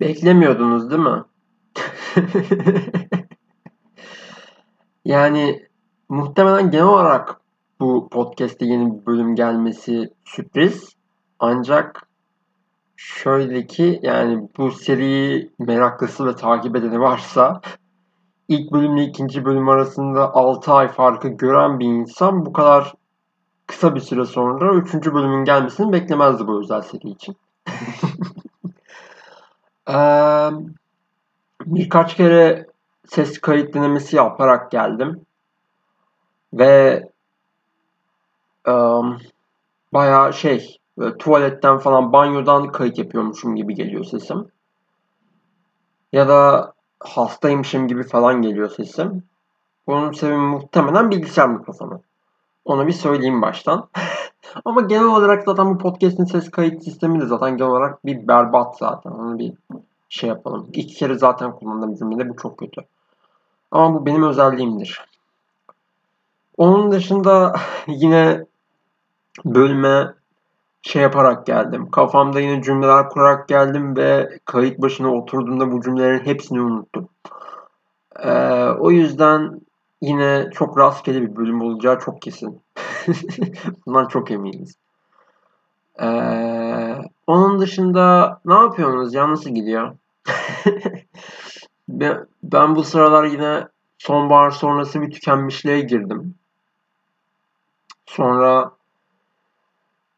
Beklemiyordunuz değil mi? yani muhtemelen genel olarak bu podcast'te yeni bir bölüm gelmesi sürpriz. Ancak şöyle ki yani bu seriyi meraklısı ve takip edeni varsa ilk bölümle ikinci bölüm arasında 6 ay farkı gören bir insan bu kadar kısa bir süre sonra 3. bölümün gelmesini beklemezdi bu özel seri için. Birkaç kere ses kayıt denemesi yaparak geldim. Ve um, bayağı şey böyle tuvaletten falan banyodan kayıt yapıyormuşum gibi geliyor sesim. Ya da hastaymışım gibi falan geliyor sesim. Bunun sebebi muhtemelen bilgisayar mikrofonu. Onu bir söyleyeyim baştan. Ama genel olarak zaten bu podcast'in ses kayıt sistemi de zaten genel olarak bir berbat zaten. Onu bir şey yapalım. İki kere zaten kullandığım cümlede bu çok kötü. Ama bu benim özelliğimdir. Onun dışında yine bölüme şey yaparak geldim. Kafamda yine cümleler kurarak geldim ve kayıt başına oturduğumda bu cümlelerin hepsini unuttum. Ee, o yüzden yine çok rastgele bir bölüm olacağı çok kesin. Bundan çok eminiz. Ee, onun dışında ne yapıyorsunuz ya? Nasıl gidiyor? ben, bu sıralar yine sonbahar sonrası bir tükenmişliğe girdim. Sonra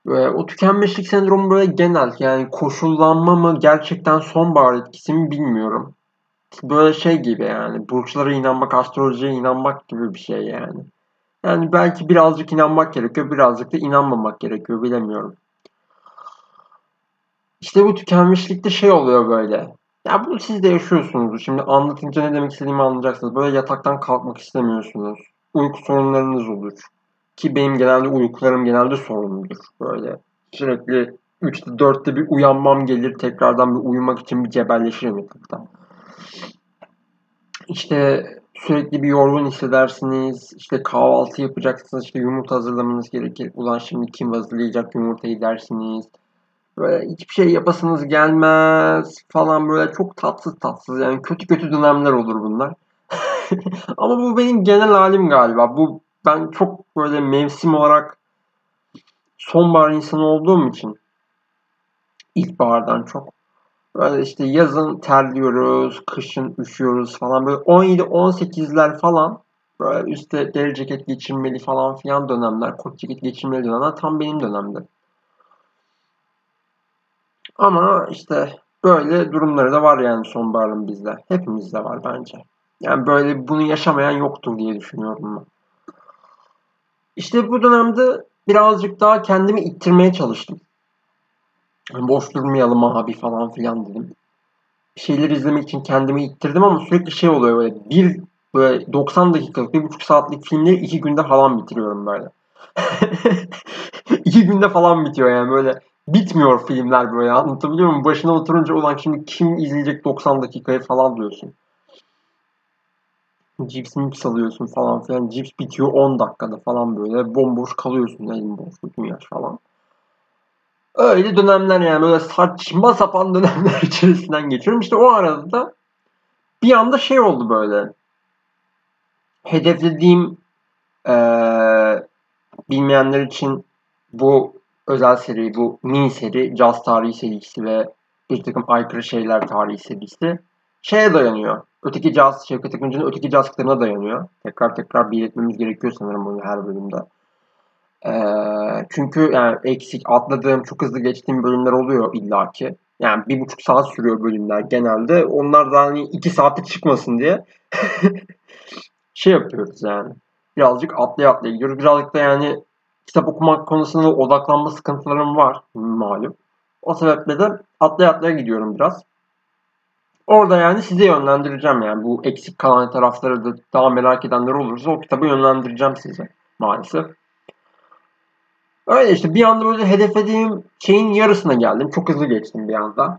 böyle, o tükenmişlik sendromu böyle genel yani koşullanma mı gerçekten sonbahar etkisi mi bilmiyorum. Böyle şey gibi yani burçlara inanmak, astrolojiye inanmak gibi bir şey yani. Yani belki birazcık inanmak gerekiyor, birazcık da inanmamak gerekiyor bilemiyorum. İşte bu tükenmişlikte şey oluyor böyle. Ya bunu siz de yaşıyorsunuz. Şimdi anlatınca ne demek istediğimi anlayacaksınız. Böyle yataktan kalkmak istemiyorsunuz. Uyku sorunlarınız olur. Ki benim genelde uykularım genelde sorunludur. Böyle sürekli 3'te 4'te bir uyanmam gelir. Tekrardan bir uyumak için bir cebelleşirim yatakta. İşte sürekli bir yorgun hissedersiniz. İşte kahvaltı yapacaksınız. İşte yumurta hazırlamanız gerekir. Ulan şimdi kim hazırlayacak yumurtayı dersiniz. Böyle hiçbir şey yapasınız gelmez falan böyle çok tatsız tatsız yani kötü kötü dönemler olur bunlar. Ama bu benim genel halim galiba. Bu ben çok böyle mevsim olarak sonbahar insanı olduğum için ilkbahardan çok. Böyle işte yazın terliyoruz, kışın üşüyoruz falan böyle 17-18'ler falan böyle üstte deri ceket geçirmeli falan filan dönemler, kot ceket geçirmeli dönemler tam benim dönemde. Ama işte böyle durumları da var yani sonbaharın bizde. Hepimizde var bence. Yani böyle bunu yaşamayan yoktur diye düşünüyorum ben. İşte bu dönemde birazcık daha kendimi ittirmeye çalıştım. Boş durmayalım abi falan filan dedim. Bir şeyler izlemek için kendimi ittirdim ama sürekli şey oluyor böyle bir böyle 90 dakikalık, bir buçuk saatlik filmleri iki günde falan bitiriyorum böyle. iki günde falan bitiyor yani böyle bitmiyor filmler böyle anlatabiliyor muyum? Başına oturunca olan şimdi kim izleyecek 90 dakikayı falan diyorsun. Cips mips alıyorsun falan filan. Cips bitiyor 10 dakikada falan böyle. Bomboş kalıyorsun elin boş yaş falan. Öyle dönemler yani böyle saçma sapan dönemler içerisinden geçiyorum. İşte o arada da bir anda şey oldu böyle. Hedeflediğim ee, bilmeyenler için bu özel seri, bu mini seri, Caz tarihi serisi ve bir takım aykırı şeyler tarihi serisi şeye dayanıyor. Öteki Caz, Şevket Akıncı'nın öteki Caz kitabına dayanıyor. Tekrar tekrar bir etmemiz gerekiyor sanırım bunu her bölümde. Çünkü yani eksik, atladığım, çok hızlı geçtiğim bölümler oluyor illaki. Yani bir buçuk saat sürüyor bölümler genelde. Onlar da hani iki saate çıkmasın diye şey yapıyoruz yani. Birazcık atlaya atlaya gidiyoruz. Birazcık da yani kitap okumak konusunda odaklanma sıkıntılarım var malum. O sebeple de atlaya atlaya gidiyorum biraz. Orada yani size yönlendireceğim yani bu eksik kalan tarafları da daha merak edenler olursa o kitabı yönlendireceğim size maalesef. Öyle işte bir anda böyle hedeflediğim şeyin yarısına geldim. Çok hızlı geçtim bir anda.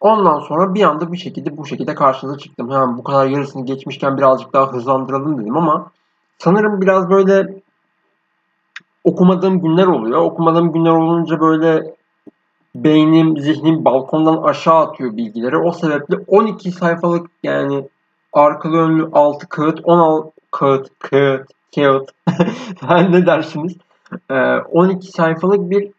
Ondan sonra bir anda bir şekilde bu şekilde karşınıza çıktım. Ha, bu kadar yarısını geçmişken birazcık daha hızlandıralım dedim ama sanırım biraz böyle okumadığım günler oluyor. Okumadığım günler olunca böyle beynim, zihnim balkondan aşağı atıyor bilgileri. O sebeple 12 sayfalık yani arkalı önlü 6 kağıt, 16 kağıt, kağıt, kağıt ne dersiniz? 12 sayfalık bir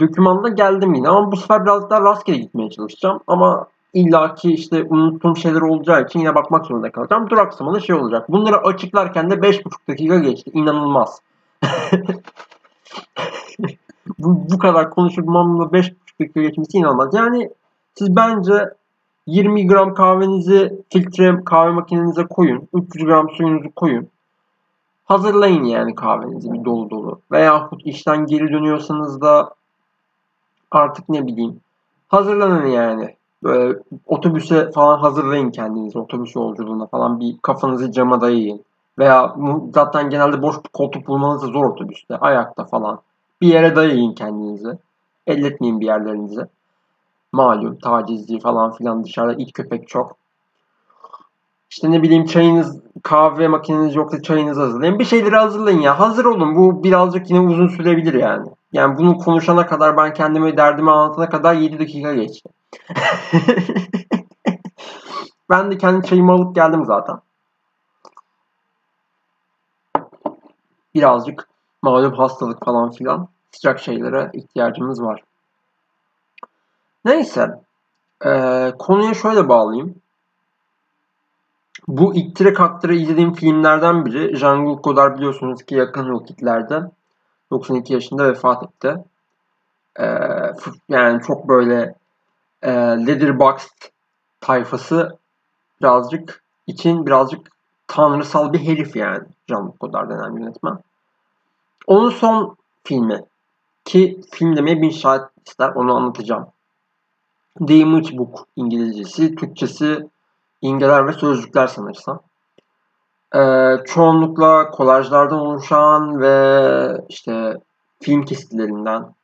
dokümanda geldim yine ama bu sefer biraz daha rastgele gitmeye çalışacağım ama illaki işte unuttuğum şeyler olacağı için yine bakmak zorunda kalacağım. Duraksamalı şey olacak. Bunları açıklarken de 5,5 dakika geçti. İnanılmaz. bu, bu kadar konuşmamla 5,5 dakika geçmesi inanılmaz. Yani siz bence 20 gram kahvenizi filtre kahve makinenize koyun. 300 gram suyunuzu koyun. Hazırlayın yani kahvenizi bir dolu dolu. Veyahut işten geri dönüyorsanız da artık ne bileyim hazırlanın yani. Böyle otobüse falan hazırlayın kendinizi. Otobüs yolculuğuna falan bir kafanızı cama dayayın. Veya zaten genelde boş koltuk bulmanız da zor otobüste. Ayakta falan. Bir yere dayayın kendinizi. Elletmeyin bir yerlerinizi. Malum tacizci falan filan dışarıda it köpek çok. İşte ne bileyim çayınız, kahve makineniz yoksa çayınızı hazırlayın. Bir şeyleri hazırlayın ya. Hazır olun. Bu birazcık yine uzun sürebilir yani. Yani bunu konuşana kadar ben kendime derdimi anlatana kadar 7 dakika geçti. ben de kendi çayımı alıp geldim zaten. Birazcık malum hastalık falan filan sıcak şeylere ihtiyacımız var. Neyse. Ee, konuya şöyle bağlayayım. Bu ittire kaktıra izlediğim filmlerden biri. Jean-Luc Godard biliyorsunuz ki yakın vakitlerde 92 yaşında vefat etti. Ee, yani çok böyle e, Letterboxd tayfası birazcık için birazcık tanrısal bir herif yani Jean-Luc Godard denen yönetmen. Onun son filmi ki film demeye bin şahit ister onu anlatacağım. The Image Book İngilizcesi, Türkçesi imgeler ve sözcükler sanırsam. Ee, çoğunlukla kolajlardan oluşan ve işte film kesitlerinden,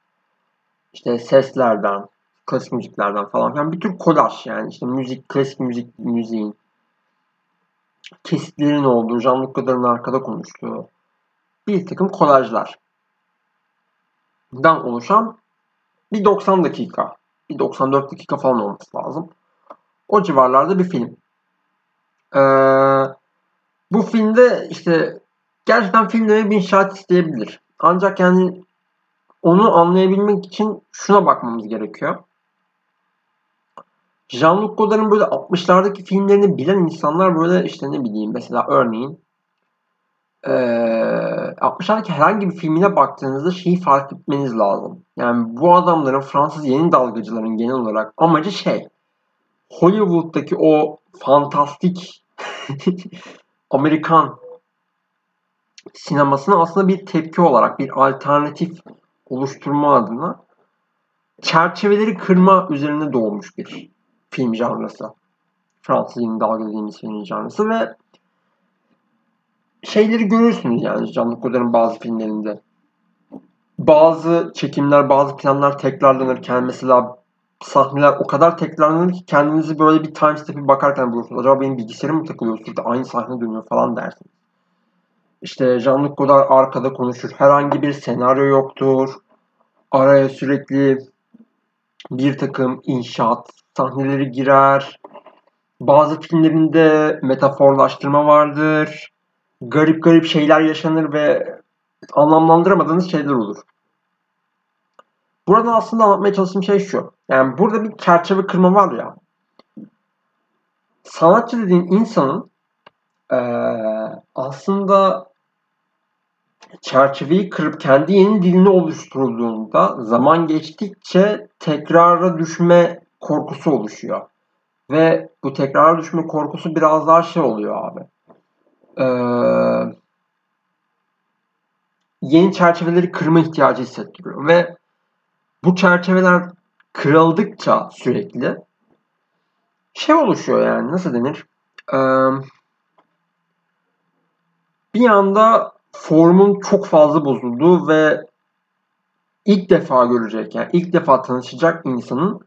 işte seslerden, klasik müziklerden falan filan bir tür kolaj yani işte müzik, klasik müzik müziğin kesitlerin olduğu, Jean-Luc arkada konuştuğu bir takım kolajlar dan oluşan bir 90 dakika, bir 94 dakika falan olması lazım. O civarlarda bir film. Ee, bu filmde işte gerçekten filmde bir inşaat isteyebilir. Ancak yani onu anlayabilmek için şuna bakmamız gerekiyor. Jean-Luc Godard'ın böyle 60'lardaki filmlerini bilen insanlar böyle işte ne bileyim mesela örneğin ee, 60'lardaki herhangi bir filmine baktığınızda şeyi fark etmeniz lazım. Yani bu adamların Fransız yeni dalgacıların genel olarak amacı şey Hollywood'daki o fantastik Amerikan sinemasına aslında bir tepki olarak bir alternatif oluşturma adına çerçeveleri kırma üzerine doğmuş bir film janrası. Fransız yeni dalga dediğimiz film janrası ve şeyleri görürsünüz yani Jean-Luc bazı filmlerinde. Bazı çekimler, bazı planlar tekrarlanırken mesela sahneler o kadar tekrarlanır ki kendinizi böyle bir time step'e bakarken bulursunuz. Acaba benim bilgisayarım mı takılıyor sürekli aynı sahne dönüyor falan dersiniz. İşte Jean-Luc Godard arkada konuşur. Herhangi bir senaryo yoktur. Araya sürekli bir takım inşaat sahneleri girer. Bazı filmlerinde metaforlaştırma vardır. Garip garip şeyler yaşanır ve anlamlandıramadığınız şeyler olur. Burada aslında anlatmaya çalıştığım şey şu. Yani burada bir çerçeve kırma var ya. Sanatçı dediğin insanın ee, aslında çerçeveyi kırıp kendi yeni dilini oluşturduğunda zaman geçtikçe tekrara düşme korkusu oluşuyor. Ve bu tekrara düşme korkusu biraz daha şey oluyor abi. Ee, yeni çerçeveleri kırma ihtiyacı hissettiriyor. Ve bu çerçeveler kırıldıkça sürekli şey oluşuyor yani nasıl denir? Ee, bir anda formun çok fazla bozulduğu ve ilk defa görecek yani ilk defa tanışacak insanın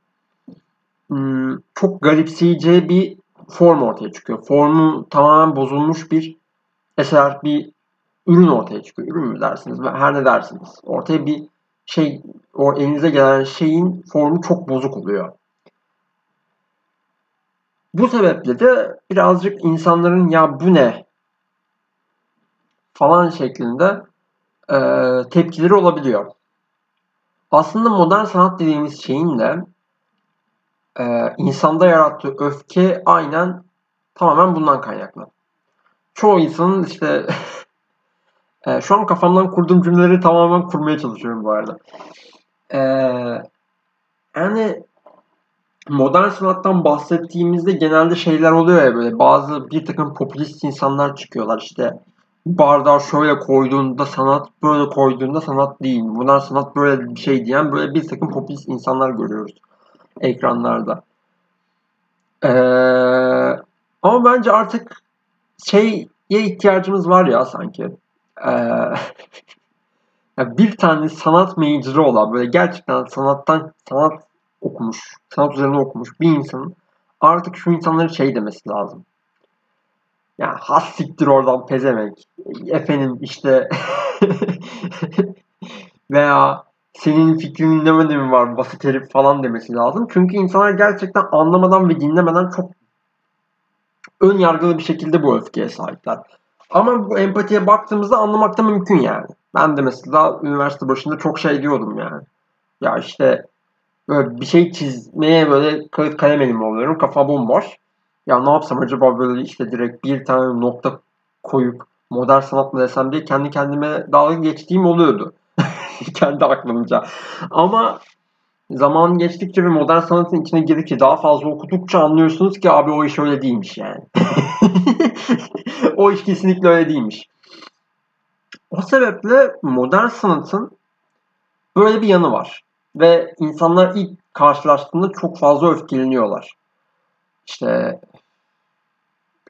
hmm, çok garipseyeceği bir form ortaya çıkıyor. Formu tamamen bozulmuş bir eser, bir ürün ortaya çıkıyor. Ürün mü dersiniz? Her ne dersiniz? Ortaya bir şey o elinize gelen şeyin formu çok bozuk oluyor. Bu sebeple de birazcık insanların ya bu ne falan şeklinde e, tepkileri olabiliyor. Aslında modern sanat dediğimiz şeyin de e, insanda yarattığı öfke aynen tamamen bundan kaynaklı. Çoğu insanın işte e, şu an kafamdan kurduğum cümleleri tamamen kurmaya çalışıyorum bu arada. E, yani modern sanattan bahsettiğimizde genelde şeyler oluyor ya böyle bazı bir takım popülist insanlar çıkıyorlar işte bardağı şöyle koyduğunda sanat böyle koyduğunda sanat değil. Bunlar sanat böyle bir şey diyen böyle bir takım popülist insanlar görüyoruz ekranlarda. Ee, ama bence artık şeye ihtiyacımız var ya sanki. Ee, bir tane sanat mecri olan böyle gerçekten sanattan sanat okumuş, sanat üzerine okumuş bir insanın artık şu insanları şey demesi lazım. Ya has siktir oradan pezemek. Efendim işte veya senin fikrin ne önemi var basit herif falan demesi lazım. Çünkü insanlar gerçekten anlamadan ve dinlemeden çok ön yargılı bir şekilde bu öfkeye sahipler. Ama bu empatiye baktığımızda anlamak da mümkün yani. Ben de mesela üniversite başında çok şey diyordum yani. Ya işte böyle bir şey çizmeye böyle kağıt kalem elimle oluyorum. Kafa bomboş. Ya ne yapsam acaba böyle işte direkt bir tane nokta koyup modern sanat mı desem diye kendi kendime dalga geçtiğim oluyordu. kendi aklımca. Ama zaman geçtikçe ve modern sanatın içine girdikçe daha fazla okudukça anlıyorsunuz ki abi o iş öyle değilmiş yani. o iş kesinlikle öyle değilmiş. O sebeple modern sanatın böyle bir yanı var. Ve insanlar ilk karşılaştığında çok fazla öfkeleniyorlar. İşte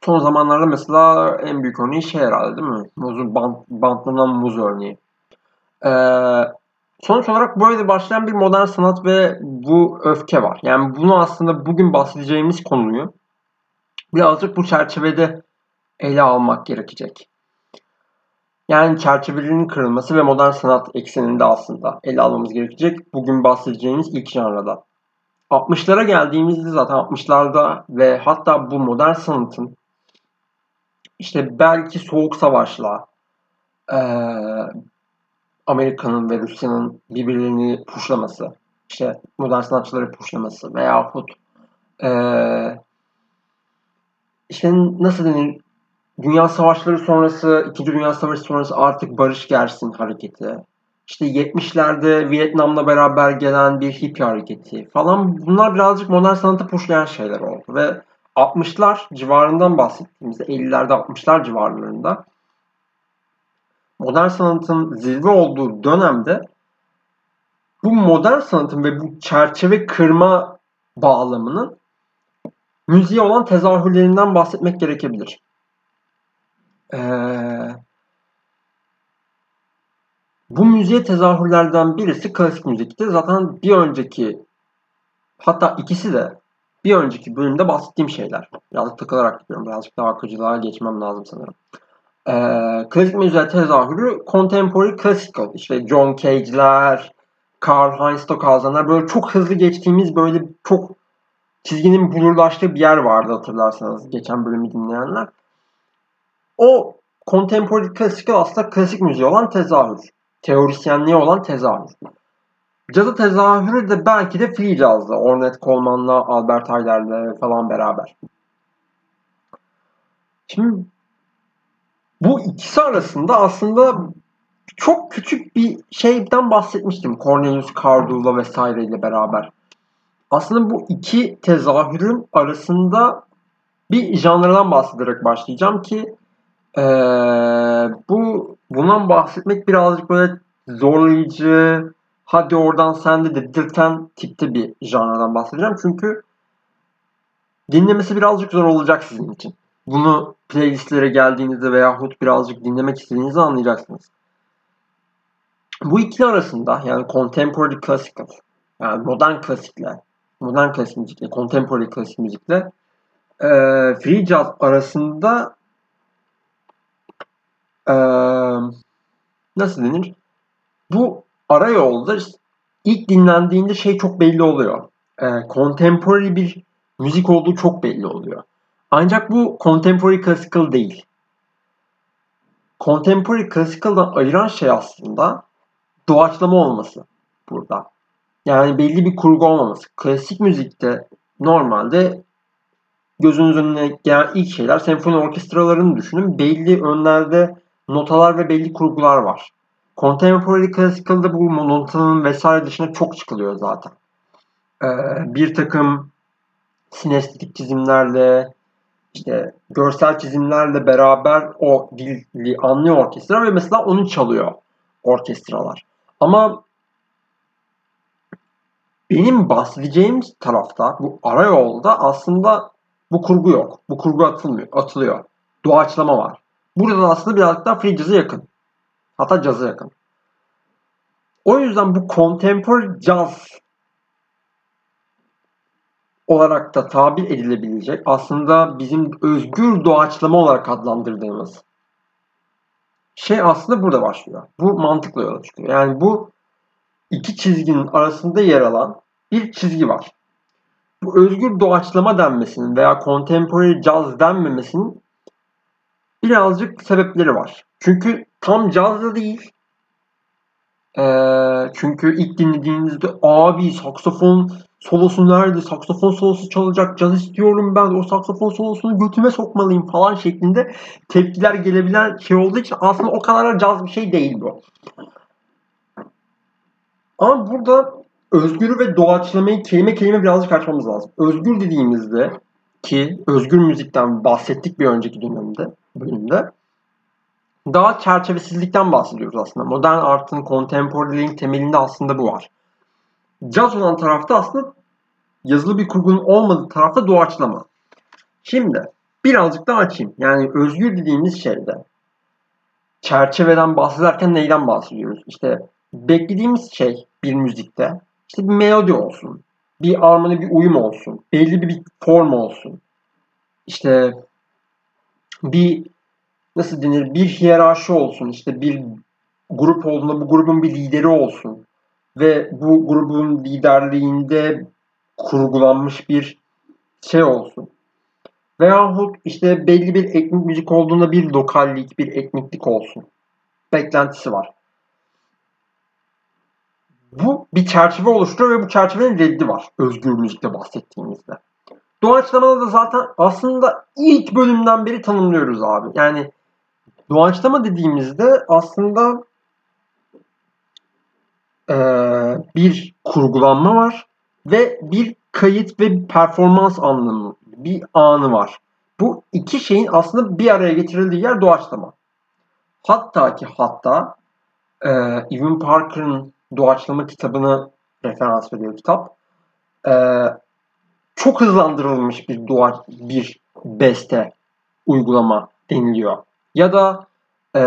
son zamanlarda mesela en büyük örneği şey herhalde değil mi? Muzun bant, bantlanan muz örneği. Ee, sonuç olarak böyle başlayan bir modern sanat ve bu öfke var. Yani bunu aslında bugün bahsedeceğimiz konuyu birazcık bu çerçevede ele almak gerekecek. Yani çerçevelerin kırılması ve modern sanat ekseninde aslında ele almamız gerekecek. Bugün bahsedeceğimiz ilk janrada. 60'lara geldiğimizde zaten 60'larda ve hatta bu modern sanatın işte belki soğuk savaşla e, Amerika'nın ve Rusya'nın birbirlerini puşlaması, işte modern sanatçıları puşlaması veyahut e, işte nasıl denir Dünya Savaşları sonrası, İkinci Dünya Savaşı sonrası artık barış gelsin hareketi. İşte 70'lerde Vietnam'la beraber gelen bir hippie hareketi falan bunlar birazcık modern sanatı puşlayan şeyler oldu. Ve 60'lar civarından bahsettiğimizde 50'lerde 60'lar civarlarında modern sanatın zirve olduğu dönemde bu modern sanatın ve bu çerçeve kırma bağlamının müziğe olan tezahürlerinden bahsetmek gerekebilir. Ee, bu müziğe tezahürlerden birisi klasik müzikti. Zaten bir önceki hatta ikisi de bir önceki bölümde bahsettiğim şeyler. Birazcık takılarak gidiyorum. Birazcık daha akıcılığa geçmem lazım sanırım. Ee, klasik müziğe tezahürü contemporary classical. İşte John Cage'ler, Karl Heinz Stockhausen'ler böyle çok hızlı geçtiğimiz böyle çok çizginin bulurlaştığı bir yer vardı hatırlarsanız geçen bölümü dinleyenler. O contemporary classical aslında klasik müziği olan tezahür. Teorisyenliği olan tezahür. Cazı tezahürü de belki de free caz'la. Ornette Coleman'la, Albert Ayler'le falan beraber. Şimdi bu ikisi arasında aslında çok küçük bir şeyden bahsetmiştim. Cornelius Cardu'la vesaireyle beraber. Aslında bu iki tezahürün arasında bir janrdan bahsederek başlayacağım ki ee, bu bundan bahsetmek birazcık böyle zorlayıcı, hadi oradan sen de dedirten tipte bir janradan bahsedeceğim. Çünkü dinlemesi birazcık zor olacak sizin için. Bunu playlistlere geldiğinizde veyahut birazcık dinlemek istediğinizde anlayacaksınız. Bu ikili arasında yani contemporary classical yani modern klasikle modern klasik müzikle contemporary klasik müzikle e, free jazz arasında nasıl denir? Bu ara yolda ilk dinlendiğinde şey çok belli oluyor. E, contemporary bir müzik olduğu çok belli oluyor. Ancak bu contemporary classical değil. Contemporary classical'dan ayıran şey aslında doğaçlama olması burada. Yani belli bir kurgu olmaması. Klasik müzikte normalde gözünüz önüne gelen ilk şeyler senfoni orkestralarını düşünün. Belli önlerde notalar ve belli kurgular var. Contemporary Classical'da bu notanın vesaire dışına çok çıkılıyor zaten. Ee, bir takım sinestetik çizimlerle işte görsel çizimlerle beraber o dili anlıyor orkestra ve mesela onu çalıyor orkestralar. Ama benim bahsedeceğim tarafta bu ara yolda aslında bu kurgu yok. Bu kurgu atılmıyor, atılıyor. Doğaçlama var. Burada da aslında birazcık daha free jazz'a yakın. Hatta jazz'a yakın. O yüzden bu contemporary jazz olarak da tabir edilebilecek aslında bizim özgür doğaçlama olarak adlandırdığımız şey aslında burada başlıyor. Bu mantıkla yola çıkıyor. Yani bu iki çizginin arasında yer alan bir çizgi var. Bu özgür doğaçlama denmesinin veya contemporary jazz denmemesinin birazcık sebepleri var. Çünkü tam caz da değil. Ee, çünkü ilk dinlediğinizde abi saksafon solosu nerede? Saksafon solosu çalacak. Caz istiyorum ben. O saksafon solosunu götüme sokmalıyım falan şeklinde tepkiler gelebilen şey olduğu için aslında o kadar da caz bir şey değil bu. Ama burada özgür ve doğaçlamayı kelime kelime birazcık açmamız lazım. Özgür dediğimizde ki özgür müzikten bahsettik bir önceki dönemde, bölümde. Daha çerçevesizlikten bahsediyoruz aslında. Modern art'ın, contemporary'nin temelinde aslında bu var. Caz olan tarafta aslında yazılı bir kurgunun olmadığı tarafta doğaçlama. Şimdi birazcık daha açayım. Yani özgür dediğimiz şeyde çerçeveden bahsederken neyden bahsediyoruz? İşte beklediğimiz şey bir müzikte işte bir melodi olsun. Bir armoni bir uyum olsun. Belli bir form olsun. İşte bir nasıl denir bir hiyerarşi olsun. İşte bir grup olduğunda bu grubun bir lideri olsun. Ve bu grubun liderliğinde kurgulanmış bir şey olsun. Veyahut işte belli bir etnik müzik olduğunda bir lokallik, bir etniklik olsun. Beklentisi var. Bu bir çerçeve oluşturuyor ve bu çerçevenin reddi var. Özgür müzikte bahsettiğimizde. Doğaçlamada da zaten aslında ilk bölümden beri tanımlıyoruz abi. Yani doğaçlama dediğimizde aslında ee, bir kurgulanma var ve bir kayıt ve bir performans anlamı, bir anı var. Bu iki şeyin aslında bir araya getirildiği yer doğaçlama. Hatta ki hatta e, Evan Parker'ın doğaçlama kitabını referans veriyor kitap. E, çok hızlandırılmış bir doğaç, bir beste uygulama deniliyor. Ya da e,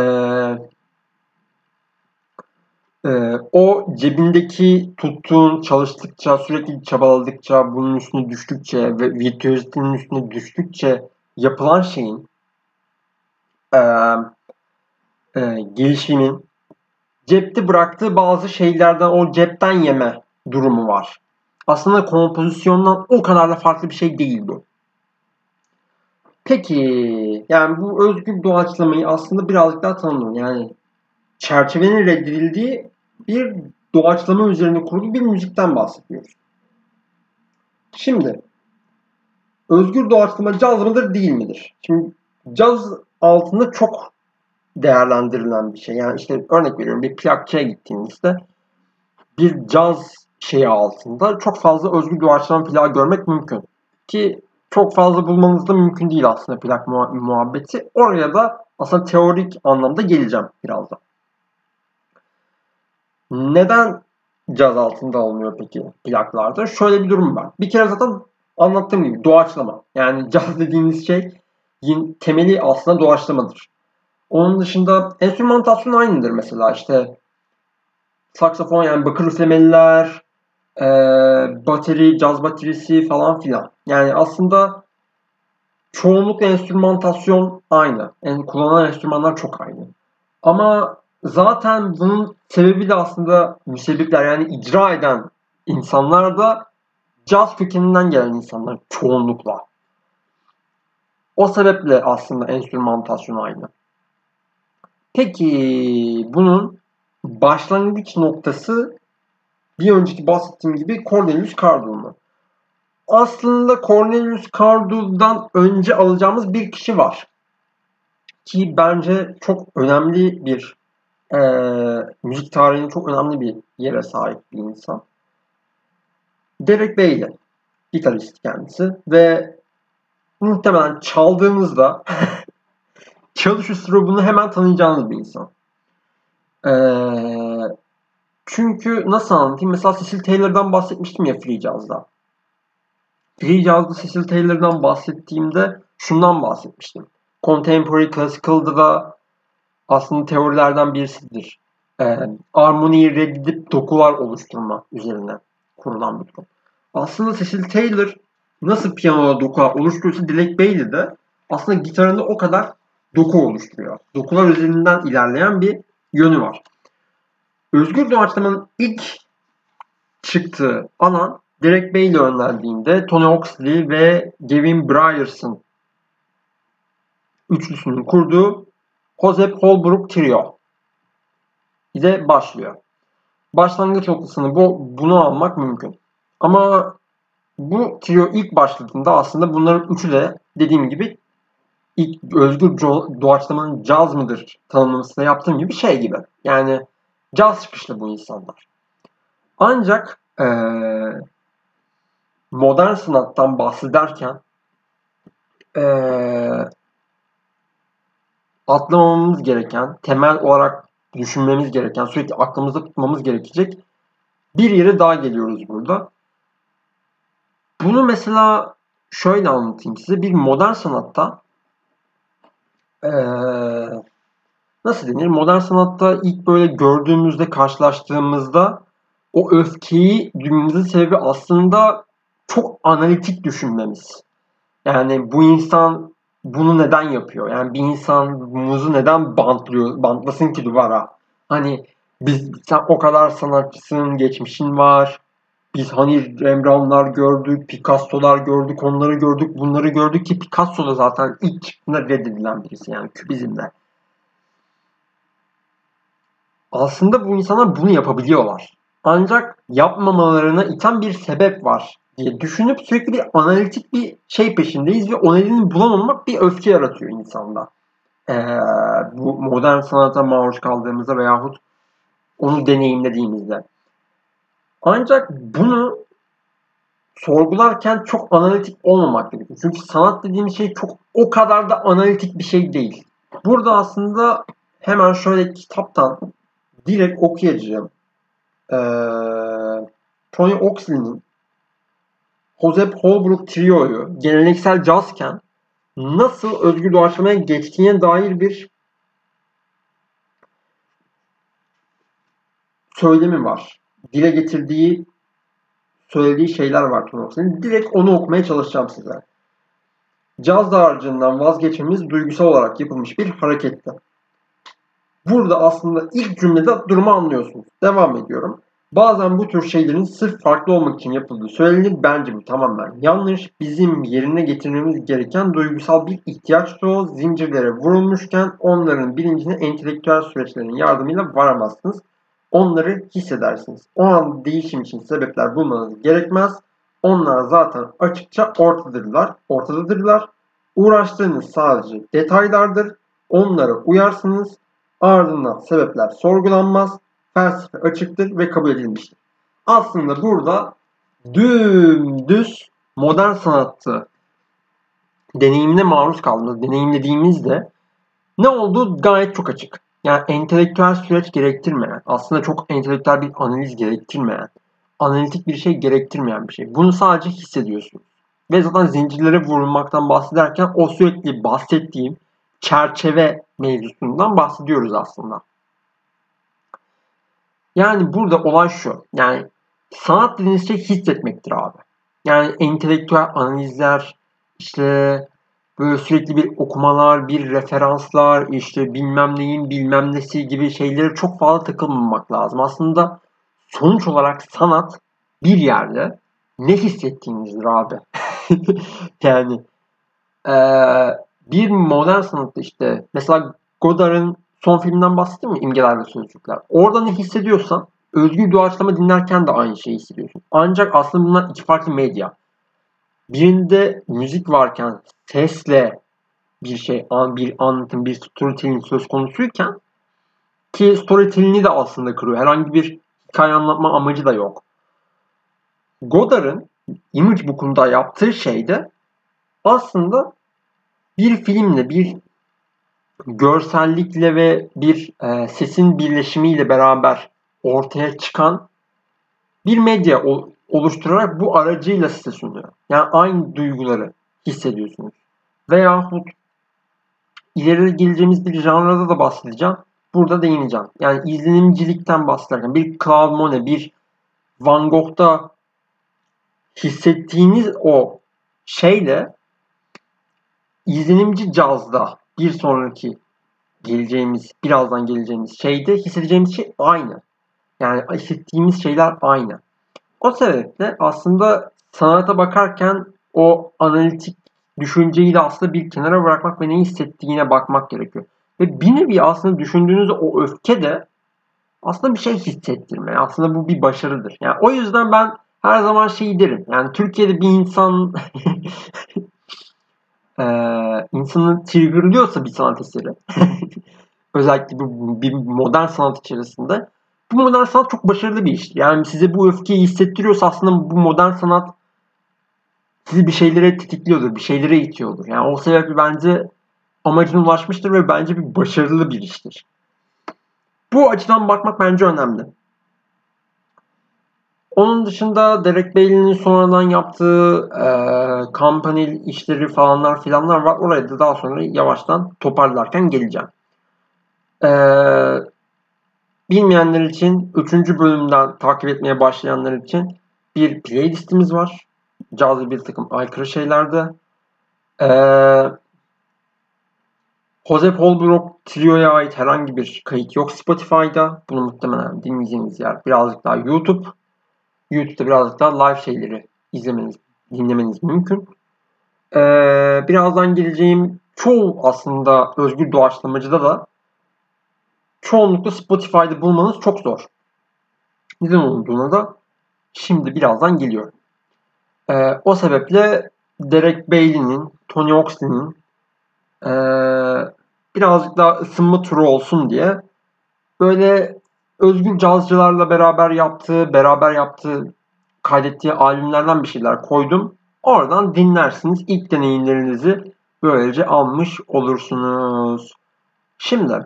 e, o cebindeki tuttuğun çalıştıkça, sürekli çabaladıkça, bunun üstüne düştükçe ve virtüözitenin üstüne düştükçe yapılan şeyin e, e, gelişimin cepte bıraktığı bazı şeylerden o cepten yeme durumu var. Aslında kompozisyondan o kadar da farklı bir şey değil bu. Peki yani bu özgür doğaçlamayı aslında birazcık daha tanımlayalım. Yani çerçevenin reddedildiği bir doğaçlama üzerine kurulu bir müzikten bahsediyoruz. Şimdi özgür doğaçlama caz mıdır değil midir? Şimdi caz altında çok değerlendirilen bir şey. Yani işte örnek veriyorum bir plakçıya gittiğinizde bir caz şeyi altında çok fazla özgür doğaçlama plak görmek mümkün. Ki çok fazla bulmanız da mümkün değil aslında plak muhabbeti. Oraya da aslında teorik anlamda geleceğim birazdan. Neden caz altında olmuyor peki plaklarda? Şöyle bir durum var. Bir kere zaten anlattığım gibi doğaçlama. Yani caz dediğimiz şey temeli aslında doğaçlamadır. Onun dışında enstrümantasyon aynıdır mesela işte saksafon yani bakır üflemeliler, e, bateri, caz baterisi falan filan. Yani aslında çoğunlukla enstrümantasyon aynı. Yani kullanılan enstrümanlar çok aynı. Ama zaten bunun sebebi de aslında müsebbipler yani icra eden insanlar da caz kökeninden gelen insanlar çoğunlukla. O sebeple aslında enstrümantasyon aynı. Peki bunun başlangıç noktası bir önceki bahsettiğim gibi Cornelius Cardul mu? Aslında Cornelius Cardul'dan önce alacağımız bir kişi var. Ki bence çok önemli bir e, müzik tarihinin çok önemli bir yere sahip bir insan. Derek Bailey. Gitarist kendisi. Ve muhtemelen çaldığınızda çalış üslubunu hemen tanıyacağınız bir insan. Ee, çünkü nasıl anlatayım? Mesela Cecil Taylor'dan bahsetmiştim ya Free Jazz'da. Free Jazz'da Cecil Taylor'dan bahsettiğimde şundan bahsetmiştim. Contemporary Classical'da da aslında teorilerden birisidir. Ee, armoniyi reddedip dokular oluşturma üzerine kurulan bir durum. Aslında Cecil Taylor nasıl piyanoda dokular oluşturuyorsa Dilek Bailey de aslında gitarında o kadar doku oluşturuyor. Dokular üzerinden ilerleyen bir yönü var. Özgür doğaçlamanın ilk çıktığı alan Derek Bailey önerdiğinde Tony Oxley ve Gavin Bryers'ın üçlüsünün kurduğu Joseph Holbrook Trio ile başlıyor. Başlangıç noktasını bu, bunu almak mümkün. Ama bu trio ilk başladığında aslında bunların üçü de dediğim gibi ilk özgür doğaçlamanın caz mıdır tanımlamasında yaptığım gibi şey gibi. Yani caz çıkışlı bu insanlar. Ancak ee, modern sanattan bahsederken ee, atlamamamız gereken, temel olarak düşünmemiz gereken, sürekli aklımızda tutmamız gerekecek bir yere daha geliyoruz burada. Bunu mesela şöyle anlatayım size. Bir modern sanatta ee, nasıl denir? Modern sanatta ilk böyle gördüğümüzde, karşılaştığımızda o öfkeyi duymamızın sebebi aslında çok analitik düşünmemiz. Yani bu insan bunu neden yapıyor? Yani bir insan muzu neden bantlıyor, bantlasın ki duvara? Hani biz sen o kadar sanatçısın, geçmişin var. Biz hani Rembrandt'lar gördük, Picasso'lar gördük, onları gördük, bunları gördük ki Picasso da zaten ilk çıktığında reddedilen birisi yani kübizmde. Aslında bu insanlar bunu yapabiliyorlar. Ancak yapmamalarına iten bir sebep var diye düşünüp sürekli bir analitik bir şey peşindeyiz ve o nedeni bulamamak bir öfke yaratıyor insanda. Ee, bu modern sanata maruz kaldığımızda veyahut onu deneyimlediğimizde. Ancak bunu sorgularken çok analitik olmamak gerekiyor. Çünkü sanat dediğimiz şey çok o kadar da analitik bir şey değil. Burada aslında hemen şöyle kitaptan direkt okuyacağım. Ee, Tony Oxley'nin Joseph Holbrook Trio'yu geleneksel cazken nasıl özgür doğaçlamaya geçtiğine dair bir söylemi var. Dile getirdiği söylediği şeyler var Tony Oxley'nin. Direkt onu okumaya çalışacağım size. Caz dağarcığından vazgeçmemiz duygusal olarak yapılmış bir hareketti. Burada aslında ilk cümlede durumu anlıyorsunuz. Devam ediyorum. Bazen bu tür şeylerin sırf farklı olmak için yapıldığı söylenir. Bence bu tamamen yanlış. Bizim yerine getirmemiz gereken duygusal bir ihtiyaç o. Zincirlere vurulmuşken onların bilincine entelektüel süreçlerin yardımıyla varamazsınız. Onları hissedersiniz. O an değişim için sebepler bulmanız gerekmez. Onlar zaten açıkça ortadırlar. Ortadadırlar. Uğraştığınız sadece detaylardır. Onlara uyarsınız. Ardından sebepler sorgulanmaz felsefe açıktır ve kabul edilmiştir. Aslında burada dümdüz modern sanatı deneyimine maruz kaldığımız, deneyimlediğimizde ne olduğu gayet çok açık. Yani entelektüel süreç gerektirmeyen, aslında çok entelektüel bir analiz gerektirmeyen, analitik bir şey gerektirmeyen bir şey. Bunu sadece hissediyorsunuz. Ve zaten zincirlere vurulmaktan bahsederken o sürekli bahsettiğim çerçeve mevzusundan bahsediyoruz aslında. Yani burada olay şu. Yani sanat dediğiniz şey hissetmektir abi. Yani entelektüel analizler, işte böyle sürekli bir okumalar, bir referanslar, işte bilmem neyin bilmem nesi gibi şeylere çok fazla takılmamak lazım. Aslında sonuç olarak sanat bir yerde ne hissettiğinizdir abi. yani e, bir modern sanatta işte mesela Godard'ın son filminden bahsettim mi? İmgeler ve Sözcükler. Orada ne hissediyorsan özgür doğaçlama dinlerken de aynı şeyi hissediyorsun. Ancak aslında bunlar iki farklı medya. Birinde müzik varken sesle bir şey, bir anlatım, bir storytelling söz konusuyken ki storytelling'i de aslında kırıyor. Herhangi bir hikaye anlatma amacı da yok. Godard'ın Image Book'unda yaptığı şey de aslında bir filmle, bir görsellikle ve bir e, sesin birleşimiyle beraber ortaya çıkan bir medya oluşturarak bu aracıyla size sunuyor. Yani aynı duyguları hissediyorsunuz. Veyahut ileri geleceğimiz bir janrada da bahsedeceğim. Burada değineceğim. Yani izlenimcilikten bahsederken bir Claude Monet, bir Van Gogh'da hissettiğiniz o şeyle izlenimci cazda bir sonraki geleceğimiz, birazdan geleceğimiz şeyde hissedeceğimiz şey aynı. Yani hissettiğimiz şeyler aynı. O sebeple aslında sanata bakarken o analitik düşünceyi de aslında bir kenara bırakmak ve ne hissettiğine bakmak gerekiyor. Ve bir nevi aslında düşündüğünüzde o öfke de aslında bir şey hissettirme. Aslında bu bir başarıdır. Yani o yüzden ben her zaman şey derim. Yani Türkiye'de bir insan e, insanı triggerlıyorsa bir sanat eseri özellikle bu bir modern sanat içerisinde bu modern sanat çok başarılı bir iş. Yani size bu öfkeyi hissettiriyorsa aslında bu modern sanat sizi bir şeylere tetikliyordur, bir şeylere itiyordur. Yani o sebeple bence amacına ulaşmıştır ve bence bir başarılı bir iştir. Bu açıdan bakmak bence önemli. Onun dışında Derek Bailey'nin sonradan yaptığı e, kampanil işleri falanlar filanlar var. Oraya da daha sonra yavaştan toparlarken geleceğim. E, bilmeyenler için 3. bölümden takip etmeye başlayanlar için bir playlistimiz var. Cazı bir takım aykırı şeylerde. E, Jose Paul Brook Trio'ya ait herhangi bir kayıt yok Spotify'da. Bunu muhtemelen dinleyeceğiniz yer birazcık daha YouTube. YouTube'da birazcık daha live şeyleri izlemeniz, dinlemeniz mümkün. Ee, birazdan geleceğim çoğu aslında özgür doğaçlamacıda da çoğunlukla Spotify'da bulmanız çok zor. Neden olduğuna da şimdi birazdan geliyor. Ee, o sebeple Derek Bailey'nin, Tony Oxley'nin ee, birazcık daha ısınma turu olsun diye böyle özgür cazcılarla beraber yaptığı, beraber yaptığı, kaydettiği albümlerden bir şeyler koydum. Oradan dinlersiniz. İlk deneyimlerinizi böylece almış olursunuz. Şimdi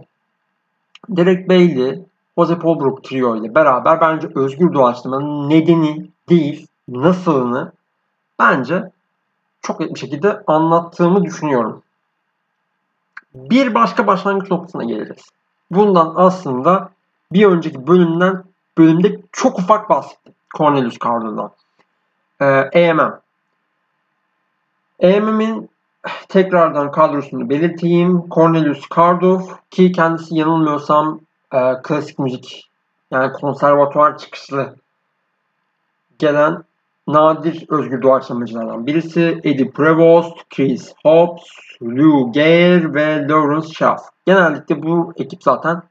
Derek Bailey, Jose Paul Brook trio ile beraber bence özgür doğaçlamanın nedeni değil, nasılını bence çok net bir şekilde anlattığımı düşünüyorum. Bir başka başlangıç noktasına geliriz. Bundan aslında bir önceki bölümden bölümde çok ufak bahsettim. Cornelius Cardo'dan. Ee, AMM. AMM'in tekrardan kadrosunu belirteyim. Cornelius Cardo ki kendisi yanılmıyorsam e, klasik müzik yani konservatuvar çıkışlı gelen nadir özgür doğaçlamacılardan birisi. Eddie Prevost, Chris Hobbs, Lou Gare ve Lawrence Schaff. Genellikle bu ekip zaten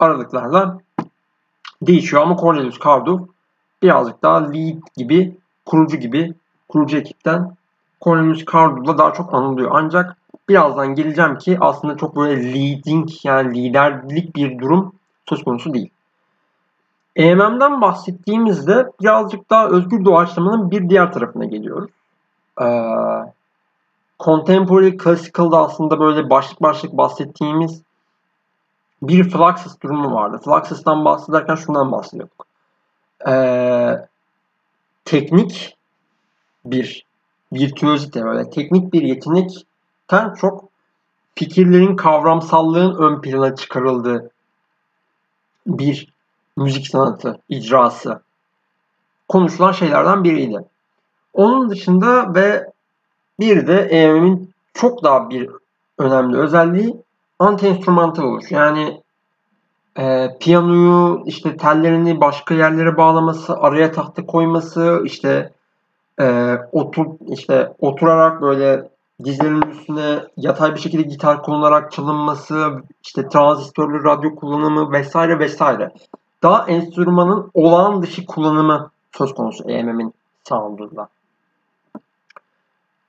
aralıklarla değişiyor ama Cornelius Cardo birazcık daha lead gibi, kurucu gibi, kurucu ekipten Cornelius Cardo'da daha çok anılıyor. Ancak birazdan geleceğim ki aslında çok böyle leading yani liderlik bir durum söz konusu değil. EMM'den bahsettiğimizde birazcık daha özgür doğaçlamanın bir diğer tarafına geliyoruz. Ee, contemporary Classical'da aslında böyle başlık başlık bahsettiğimiz bir Fluxus durumu vardı. Fluxus'tan bahsederken şundan bahsediyorduk. Ee, teknik bir virtüözite böyle teknik bir yetenekten çok fikirlerin kavramsallığın ön plana çıkarıldığı bir müzik sanatı icrası konuşulan şeylerden biriydi. Onun dışında ve bir de EMM'in çok daha bir önemli özelliği anti-enstrümantal oluş. Yani e, piyanoyu işte tellerini başka yerlere bağlaması, araya tahta koyması, işte e, otur işte oturarak böyle dizlerinin üstüne yatay bir şekilde gitar konularak çalınması, işte transistörlü radyo kullanımı vesaire vesaire. Daha enstrümanın olağan dışı kullanımı söz konusu EMM'in sound'unda.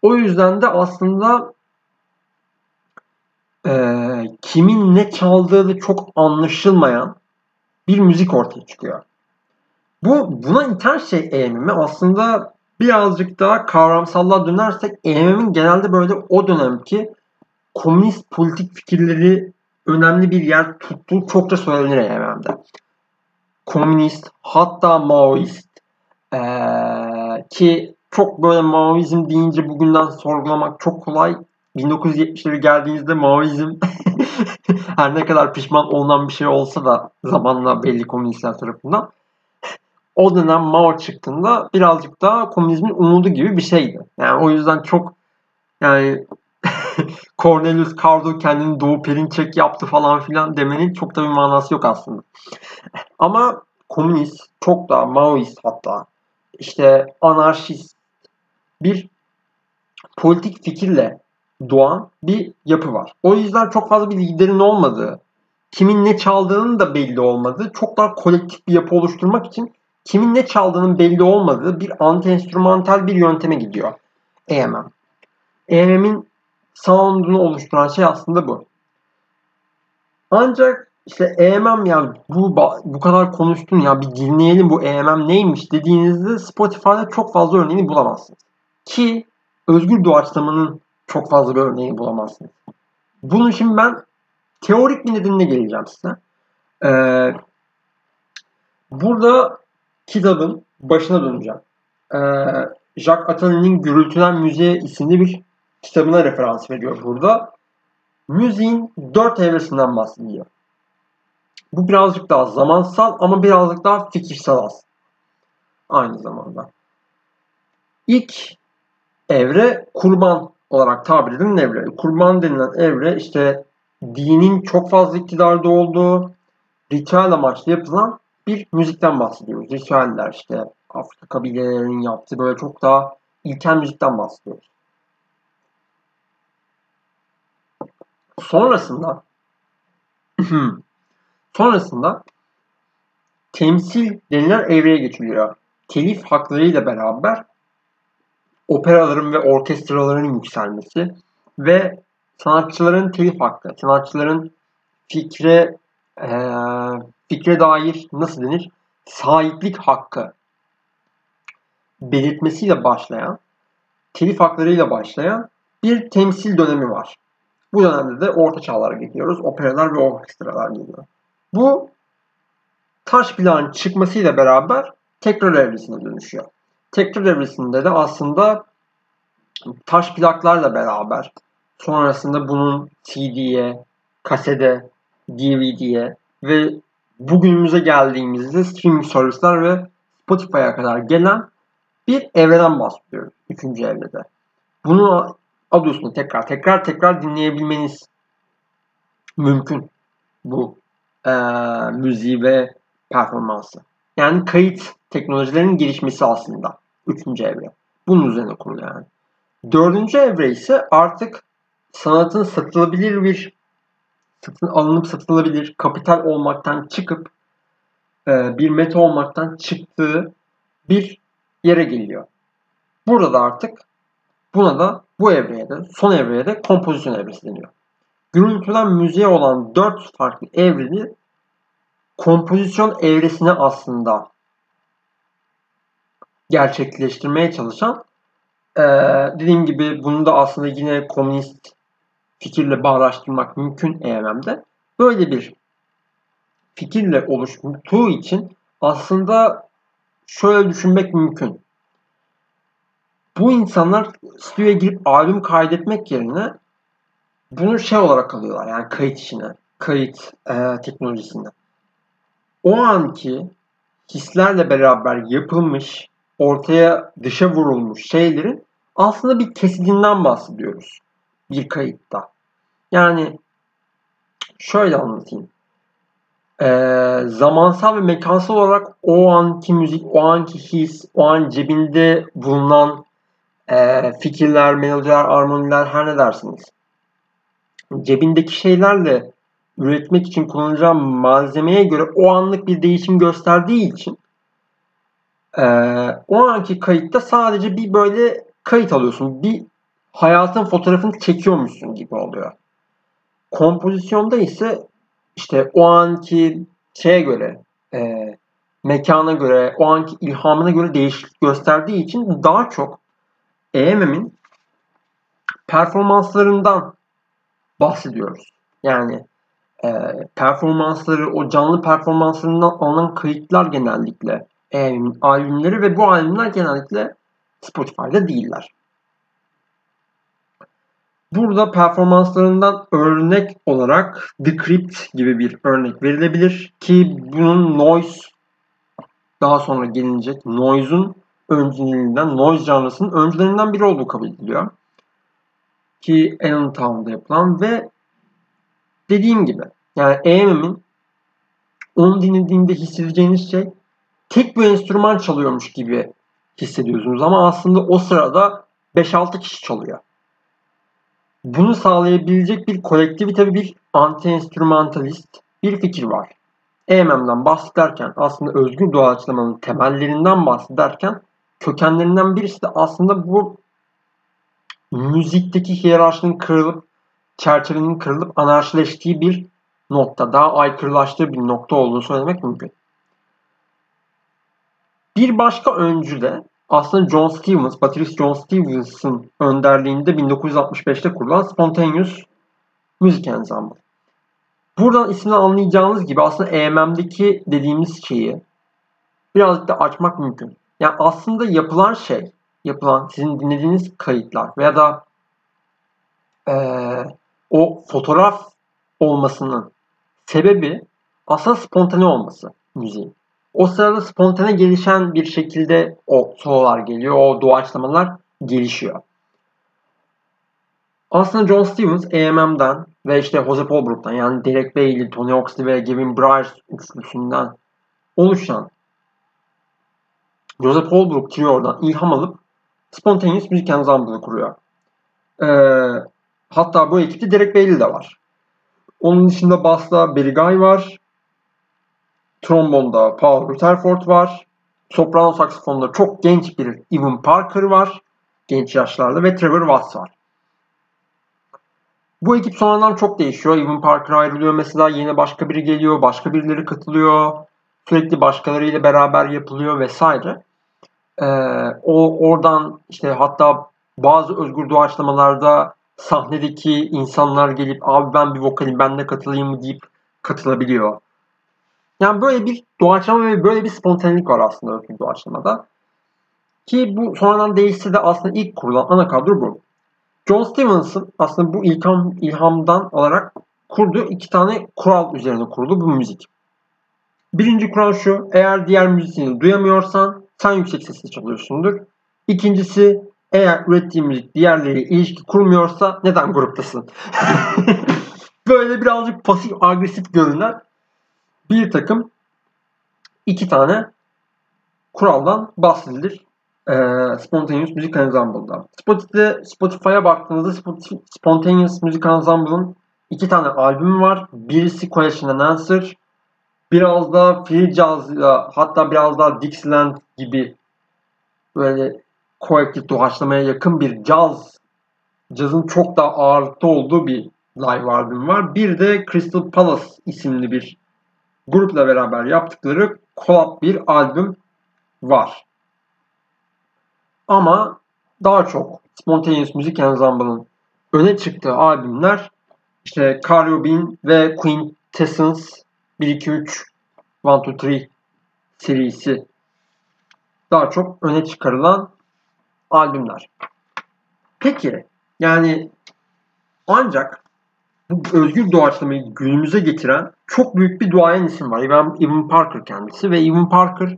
O yüzden de aslında e, kimin ne çaldığı çok anlaşılmayan bir müzik ortaya çıkıyor. Bu buna iten şey EMM'i aslında birazcık daha kavramsallığa dönersek EMM'in genelde böyle o dönemki komünist politik fikirleri önemli bir yer tuttuğu çokça söylenir EMM'de. Komünist hatta Maoist ee, ki çok böyle Maoizm deyince bugünden sorgulamak çok kolay. 1970'lere geldiğinizde Maoizm her ne kadar pişman olunan bir şey olsa da zamanla belli komünistler tarafından o dönem Mao çıktığında birazcık daha komünizmin umudu gibi bir şeydi. Yani o yüzden çok yani Cornelius Cardo kendini Doğu Perinçek yaptı falan filan demenin çok da bir manası yok aslında. Ama komünist, çok daha Maoist hatta işte anarşist bir politik fikirle doğan bir yapı var. O yüzden çok fazla bir liderin olmadığı, kimin ne çaldığının da belli olmadığı, çok daha kolektif bir yapı oluşturmak için kimin ne çaldığının belli olmadığı bir anti-enstrümantal bir yönteme gidiyor EMM. EMM'in sound'unu oluşturan şey aslında bu. Ancak işte EMM ya bu bu kadar konuştun ya bir dinleyelim bu EMM neymiş dediğinizde Spotify'da çok fazla örneğini bulamazsınız. Ki özgür doğaçlamanın çok fazla bir örneğini bulamazsınız. Bunun için ben teorik bir nedenine geleceğim size. Ee, burada kitabın başına döneceğim. Ee, Jacques Attali'nin Gürültüden Müziğe isimli bir kitabına referans veriyor burada. Müziğin dört evresinden bahsediyor. Bu birazcık daha zamansal ama birazcık daha fikirsel aslında. Aynı zamanda. İlk evre kurban olarak tabir edilen evre. Kurban denilen evre işte dinin çok fazla iktidarda olduğu ritüel amaçlı yapılan bir müzikten bahsediyoruz. Ritüeller işte Afrika kabilelerinin yaptığı böyle çok daha ilkel müzikten bahsediyoruz. Sonrasında sonrasında temsil denilen evreye geçiliyor. Telif haklarıyla beraber operaların ve orkestraların yükselmesi ve sanatçıların telif hakkı, sanatçıların fikre e, fikre dair nasıl denir? Sahiplik hakkı belirtmesiyle başlayan, telif haklarıyla başlayan bir temsil dönemi var. Bu dönemde de orta çağlara gidiyoruz. Operalar ve orkestralar geliyor. Bu taş plan çıkmasıyla beraber tekrar evresine dönüşüyor. Tekrar evresinde de aslında taş plaklarla beraber sonrasında bunun CD'ye, kasede, DVD'ye ve bugünümüze geldiğimizde streaming servisler ve Spotify'a kadar gelen bir evreden bahsediyoruz. Üçüncü evrede. Bunu üstünde tekrar tekrar tekrar dinleyebilmeniz mümkün bu e, müziği ve performansı. Yani kayıt teknolojilerinin gelişmesi aslında. Üçüncü evre. Bunun üzerine kurulu yani. Dördüncü evre ise artık sanatın satılabilir bir satın alınıp satılabilir kapital olmaktan çıkıp e, bir meta olmaktan çıktığı bir yere geliyor. Burada da artık buna da bu evreye de son evreye de kompozisyon evresi deniyor. Gürültüden müziğe olan dört farklı evreni kompozisyon evresine aslında gerçekleştirmeye çalışan ee, dediğim gibi bunu da aslında yine komünist fikirle bağlaştırmak mümkün EMM'de. Böyle bir fikirle oluştuğu için aslında şöyle düşünmek mümkün. Bu insanlar stüdyoya girip albüm kaydetmek yerine bunu şey olarak alıyorlar yani kayıt işine, kayıt e, teknolojisine. O anki hislerle beraber yapılmış, ortaya dışa vurulmuş şeylerin aslında bir kesidinden bahsediyoruz. bir kayıtta. Yani şöyle anlatayım. Ee, zamansal ve mekansal olarak o anki müzik, o anki his, o an cebinde bulunan e, fikirler, melodiler, armoniler her ne dersiniz. Cebindeki şeylerle üretmek için kullanacağım malzemeye göre o anlık bir değişim gösterdiği için e, o anki kayıtta sadece bir böyle kayıt alıyorsun. Bir hayatın fotoğrafını çekiyormuşsun gibi oluyor. Kompozisyonda ise işte o anki şeye göre e, mekana göre, o anki ilhamına göre değişiklik gösterdiği için daha çok EMM'in performanslarından bahsediyoruz. Yani e, performansları, o canlı performanslarından alınan kayıtlar genellikle EMM'in albümleri ve bu albümler genellikle Spotify'da değiller. Burada performanslarından örnek olarak The Crypt gibi bir örnek verilebilir ki bunun noise daha sonra gelinecek noise'un öncülerinden, noise janrısının öncülerinden biri olduğu kabul ediliyor. Ki Allentown'da yapılan ve dediğim gibi yani EMM'in onu dinlediğinde hissedeceğiniz şey tek bir enstrüman çalıyormuş gibi hissediyorsunuz ama aslında o sırada 5-6 kişi çalıyor. Bunu sağlayabilecek bir kolektivite bir anti-enstrümantalist bir fikir var. EMM'den bahsederken aslında özgür doğaçlamanın temellerinden bahsederken kökenlerinden birisi de aslında bu müzikteki hiyerarşinin kırılıp çerçevenin kırılıp anarşileştiği bir nokta, daha aykırılaştığı bir nokta olduğunu söylemek mümkün. Bir başka öncü de aslında John Stevens, baterist John Stevens'ın önderliğinde 1965'te kurulan Spontaneous Müzik Ensemble. Buradan ismini anlayacağınız gibi aslında EMM'deki dediğimiz şeyi birazcık da açmak mümkün. Yani aslında yapılan şey, yapılan sizin dinlediğiniz kayıtlar veya da ee, o fotoğraf olmasının sebebi aslında spontane olması müziğin. O sırada spontane gelişen bir şekilde o sololar geliyor, o doğaçlamalar gelişiyor. Aslında John Stevens AMM'den ve işte Jose Paul yani Derek Bailey, Tony Oxley ve Gavin Bryars üçlüsünden oluşan Jose Paul Brook Trio'dan ilham alıp Spontaneous Music Ensemble'ı kuruyor. Ee, hatta bu ekipte Derek Bailey de var. Onun dışında Bass'ta Barry Guy var. Trombonda Paul Rutherford var. Soprano saksafonda çok genç bir Evan Parker var. Genç yaşlarda ve Trevor Watts var. Bu ekip sonradan çok değişiyor. Evan Parker ayrılıyor mesela yeni başka biri geliyor, başka birileri katılıyor. Sürekli başkalarıyla beraber yapılıyor vesaire. Ee, o oradan işte hatta bazı özgür doğaçlamalarda sahnedeki insanlar gelip abi ben bir vokalim ben de katılayım mı deyip katılabiliyor. Yani böyle bir doğaçlama ve böyle bir spontanelik var aslında özgür doğaçlamada. Ki bu sonradan değişse de aslında ilk kurulan ana kadro bu. John Stevens'ın aslında bu ilham, ilhamdan alarak kurduğu iki tane kural üzerine kurulu bu müzik. Birinci kural şu, eğer diğer müziğini duyamıyorsan sen yüksek sesle çalıyorsundur. İkincisi, eğer ürettiğin müzik diğerleriyle ilişki kurmuyorsa neden gruptasın? Böyle birazcık pasif agresif görünen bir takım iki tane kuraldan bahsedilir e, Spontaneous Music Ensemble'da. Spotify'de Spotify'a baktığınızda Spontaneous Music Ensemble'ın iki tane albümü var. Birisi Question and Answer. Biraz da free jazz'la hatta biraz daha Dixieland gibi böyle kolektif doğaçlamaya yakın bir caz cazın çok daha ağırlıkta olduğu bir live albüm var. Bir de Crystal Palace isimli bir grupla beraber yaptıkları collab bir albüm var. Ama daha çok Spontaneous Music Ensemble'ın öne çıktığı albümler işte Caribbean ve Quintessence 1 2 3 1 2 3 serisi daha çok öne çıkarılan albümler. Peki yani ancak bu özgür doğaçlamayı günümüze getiren çok büyük bir duayen isim var. Evan, Parker kendisi ve Evan Parker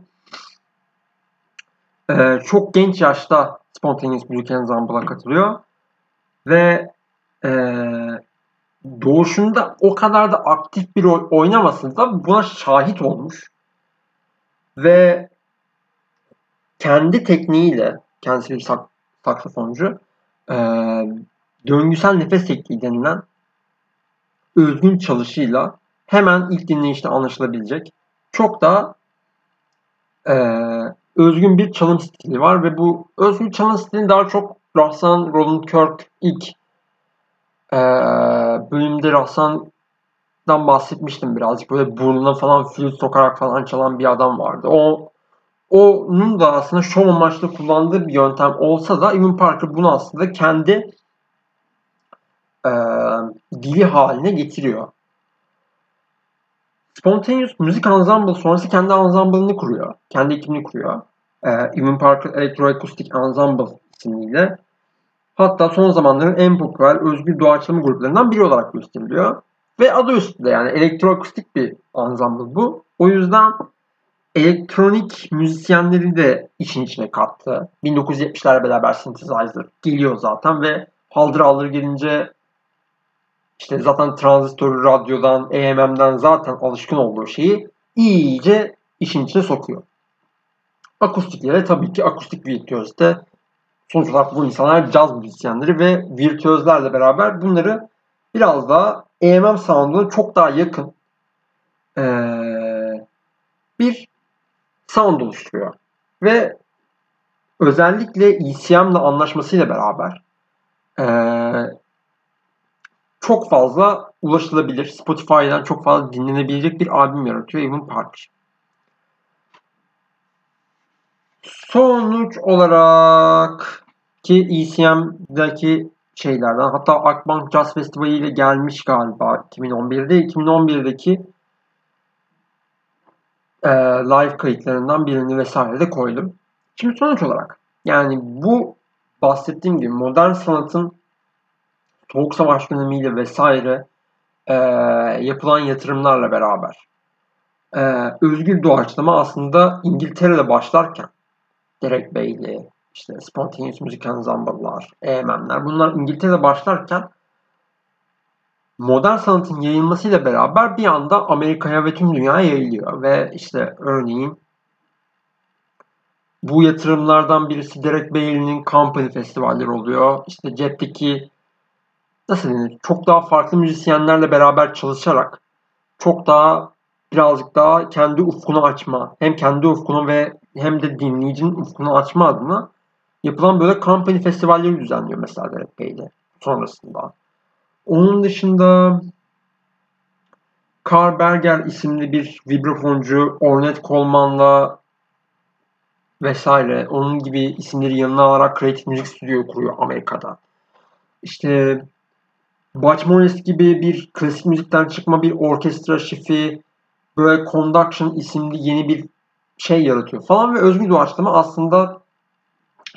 e, çok genç yaşta Spontaneous Music Ensemble'a katılıyor ve e, doğuşunda o kadar da aktif bir rol oynamasın da buna şahit olmuş. Ve kendi tekniğiyle, kendisi bir sak, saksafoncu, e, döngüsel nefes tekniği denilen özgün çalışıyla hemen ilk dinleyişte anlaşılabilecek çok daha e, özgün bir çalım stili var ve bu özgün çalım stilini daha çok Rahsan Roland Kirk ilk e, bölümde Rahsan'dan bahsetmiştim birazcık. Böyle burnuna falan flüt sokarak falan çalan bir adam vardı. O onun da aslında şov amaçlı kullandığı bir yöntem olsa da Evan Parker bunu aslında kendi e, dili haline getiriyor. Spontaneous Müzik Ensemble sonrası kendi ensemble'ını kuruyor. Kendi ekibini kuruyor. Ee, Evan Parker Electroacoustic Ensemble ismiyle. Hatta son zamanların en popüler özgür doğaçlama gruplarından biri olarak gösteriliyor. Ve adı üstünde yani elektroakustik bir ensemble bu. O yüzden elektronik müzisyenleri de işin içine kattı. 1970'ler beraber synthesizer geliyor zaten ve haldır aldır gelince işte zaten transistör radyodan, EMM'den zaten alışkın olduğu şeyi iyice işin içine sokuyor. Akustiklere tabii ki akustik virtüözde sonuç olarak bu insanlar caz müzisyenleri ve virtüözlerle beraber bunları biraz daha EMM sound'una çok daha yakın ee, bir sound oluşturuyor. Ve özellikle ECM'le anlaşmasıyla beraber ee, çok fazla ulaşılabilir. Spotify'dan çok fazla dinlenebilecek bir albüm yaratıyor Evan Parker. Sonuç olarak ki ECM'deki şeylerden hatta Akbank Jazz Festivali ile gelmiş galiba 2011'de. 2011'deki e, live kayıtlarından birini vesaire de koydum. Şimdi sonuç olarak yani bu bahsettiğim gibi modern sanatın Soğuk Savaş dönemiyle vesaire e, yapılan yatırımlarla beraber e, özgür doğaçlama aslında İngiltere'de başlarken Derek Bailey, işte Spontaneous Music Ensemble'lar, EMM'ler bunlar İngiltere'de başlarken modern sanatın yayılmasıyla beraber bir anda Amerika'ya ve tüm dünyaya yayılıyor. Ve işte örneğin bu yatırımlardan birisi Derek Bailey'nin Company festivalleri oluyor. İşte cepteki nasıl denir? Çok daha farklı müzisyenlerle beraber çalışarak çok daha birazcık daha kendi ufkunu açma, hem kendi ufkunu ve hem de dinleyicinin ufkunu açma adına yapılan böyle company festivalleri düzenliyor mesela Derek Bey'de sonrasında. Onun dışında Carl Berger isimli bir vibrafoncu Ornette Coleman'la vesaire onun gibi isimleri yanına alarak Creative Music Studio kuruyor Amerika'da. İşte Butch gibi bir klasik müzikten çıkma bir orkestra şifi böyle Conduction isimli yeni bir şey yaratıyor falan ve özgür doğaçlama aslında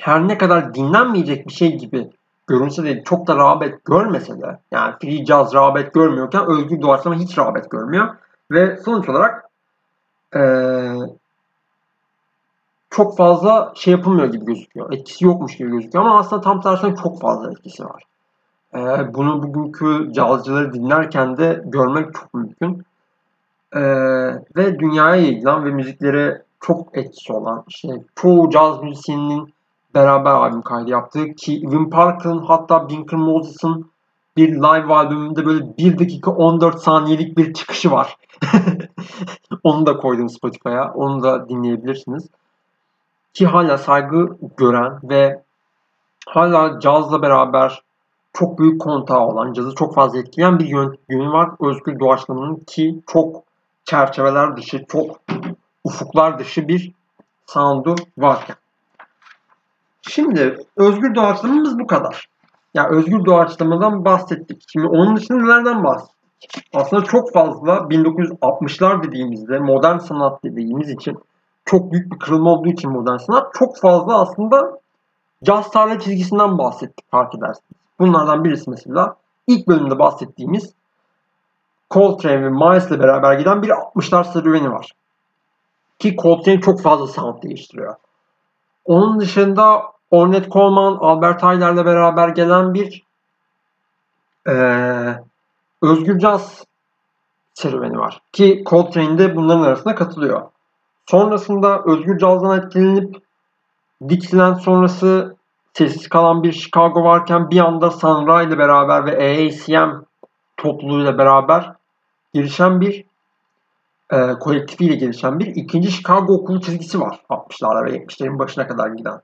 her ne kadar dinlenmeyecek bir şey gibi görünse de çok da rağbet görmese de yani free jazz rağbet görmüyorken özgür doğaçlama hiç rağbet görmüyor ve sonuç olarak ee, çok fazla şey yapılmıyor gibi gözüküyor. Etkisi yokmuş gibi gözüküyor ama aslında tam tersine çok fazla etkisi var. Ee, bunu bugünkü cazcıları dinlerken de görmek çok mümkün. Ee, ve dünyaya yayılan ve müziklere çok etkisi olan işte çoğu caz müzisyeninin beraber albüm kaydı yaptığı ki Evan Parker'ın hatta Binker Moses'ın bir live albümünde böyle 1 dakika 14 saniyelik bir çıkışı var. Onu da koydum Spotify'a. Onu da dinleyebilirsiniz. Ki hala saygı gören ve hala cazla beraber çok büyük kontağı olan, cazı çok fazla etkileyen bir yön, yönü var. Özgür doğaçlamanın ki çok çerçeveler dışı, çok ufuklar dışı bir sound'u varken. Şimdi özgür doğaçlamamız bu kadar. Ya yani özgür doğaçlamadan bahsettik. Şimdi onun dışında nelerden bahsettik? Aslında çok fazla 1960'lar dediğimizde modern sanat dediğimiz için çok büyük bir kırılma olduğu için modern sanat çok fazla aslında caz tarih çizgisinden bahsettik fark edersiniz. Bunlardan birisi mesela ilk bölümde bahsettiğimiz Coltrane ve Miles ile beraber giden bir 60'lar serüveni var. Ki Coltrane çok fazla sound değiştiriyor. Onun dışında Ornette Coleman, Albert Ayler'le beraber gelen bir Ee, Özgür Caz serüveni var. Ki Coltrane'de bunların arasında katılıyor. Sonrasında Özgür Caz'dan etkilenip Dixieland sonrası sessiz kalan bir Chicago varken bir anda Sun Ra ile beraber ve AACM topluluğuyla beraber gelişen bir e, kolektifiyle gelişen bir ikinci Chicago okulu çizgisi var 60'larda ve 70'lerin başına kadar giden.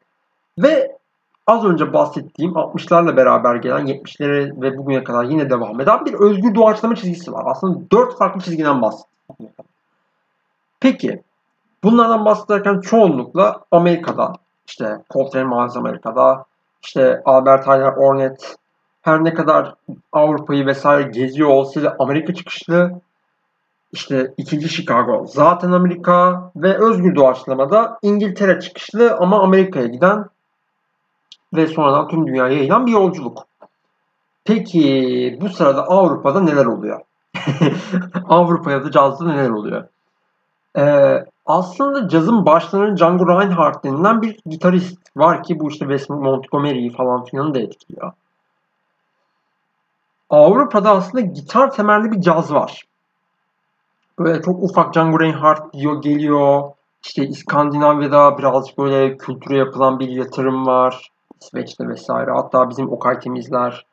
Ve az önce bahsettiğim 60'larla beraber gelen 70'lere ve bugüne kadar yine devam eden bir özgür doğaçlama çizgisi var. Aslında dört farklı çizgiden bahsettim. Peki bunlardan bahsederken çoğunlukla Amerika'da işte Miles Amerika'da işte Albert Tyler Ornette her ne kadar Avrupa'yı vesaire geziyor olsa da Amerika çıkışlı işte ikinci Chicago zaten Amerika ve özgür doğaçlamada İngiltere çıkışlı ama Amerika'ya giden ve sonradan tüm dünyaya yayılan bir yolculuk. Peki bu sırada Avrupa'da neler oluyor? Avrupa'ya da cazda neler oluyor? Ee, aslında cazın başlarının Django Reinhardt denilen bir gitarist var ki bu işte Wes Montgomery'yi falan filan da etkiliyor. Avrupa'da aslında gitar temelli bir caz var. Böyle çok ufak Django Reinhardt diyor geliyor. İşte İskandinavya'da birazcık böyle kültüre yapılan bir yatırım var. İsveç'te vesaire. Hatta bizim Okay Temizler,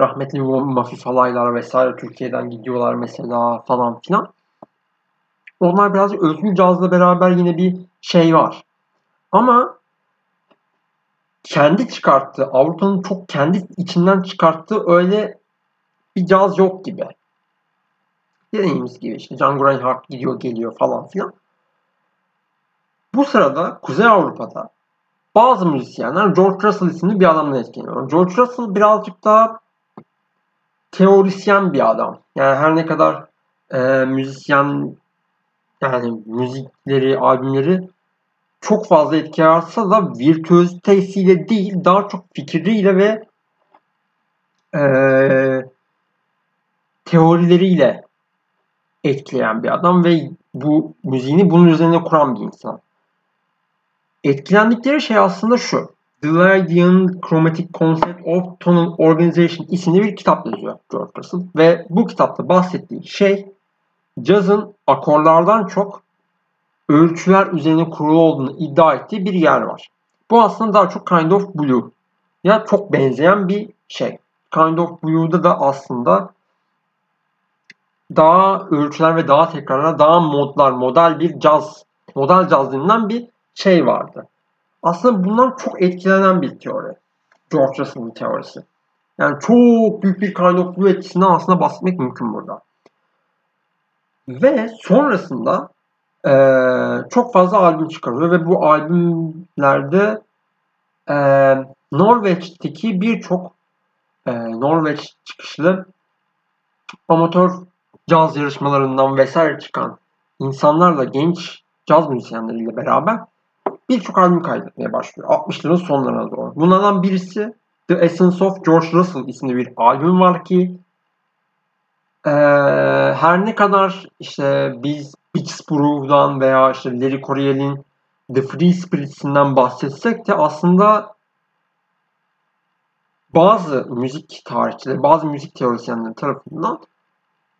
rahmetli Mafi Falaylar vesaire Türkiye'den gidiyorlar mesela falan filan. Onlar biraz özgür cazla beraber yine bir şey var. Ama kendi çıkarttığı, Avrupa'nın çok kendi içinden çıkarttığı öyle bir caz yok gibi. Dediğimiz gibi işte Django Reinhardt gidiyor geliyor falan filan. Bu sırada Kuzey Avrupa'da bazı müzisyenler George Russell isimli bir adamla etkileniyor. George Russell birazcık daha teorisyen bir adam. Yani her ne kadar e, müzisyen yani müzikleri, albümleri çok fazla etki yaratsa da virtüözitesiyle değil daha çok fikriyle ve e, teorileriyle etkileyen bir adam ve bu müziğini bunun üzerine kuran bir insan. Etkilendikleri şey aslında şu. The Lydian Chromatic Concept of Tonal Organization isimli bir kitap yazıyor George Russell. Ve bu kitapta bahsettiği şey cazın akorlardan çok ölçüler üzerine kurulu olduğunu iddia ettiği bir yer var. Bu aslında daha çok Kind of Blue. Ya çok benzeyen bir şey. Kind of Blue'da da aslında daha ölçüler ve daha tekrarlar, daha modlar, model bir caz, model caz denilen bir şey vardı. Aslında bundan çok etkilenen bir teori. George Russell'ın teorisi. Yani çok büyük bir kind of blue etkisinden aslında bahsetmek mümkün burada. Ve sonrasında e, çok fazla albüm çıkarıyor ve bu albümlerde e, Norveç'teki birçok e, Norveç çıkışlı amatör caz yarışmalarından vesaire çıkan insanlarla genç caz müzisyenleriyle beraber birçok albüm kaydetmeye başlıyor. 60'ların sonlarına doğru. Bunlardan birisi The Essence of George Russell isimli bir albüm var ki her ne kadar işte biz Beach Brew'dan veya işte Larry Coryell'in The Free Spirits'inden bahsetsek de aslında bazı müzik tarihçileri, bazı müzik teorisyenleri tarafından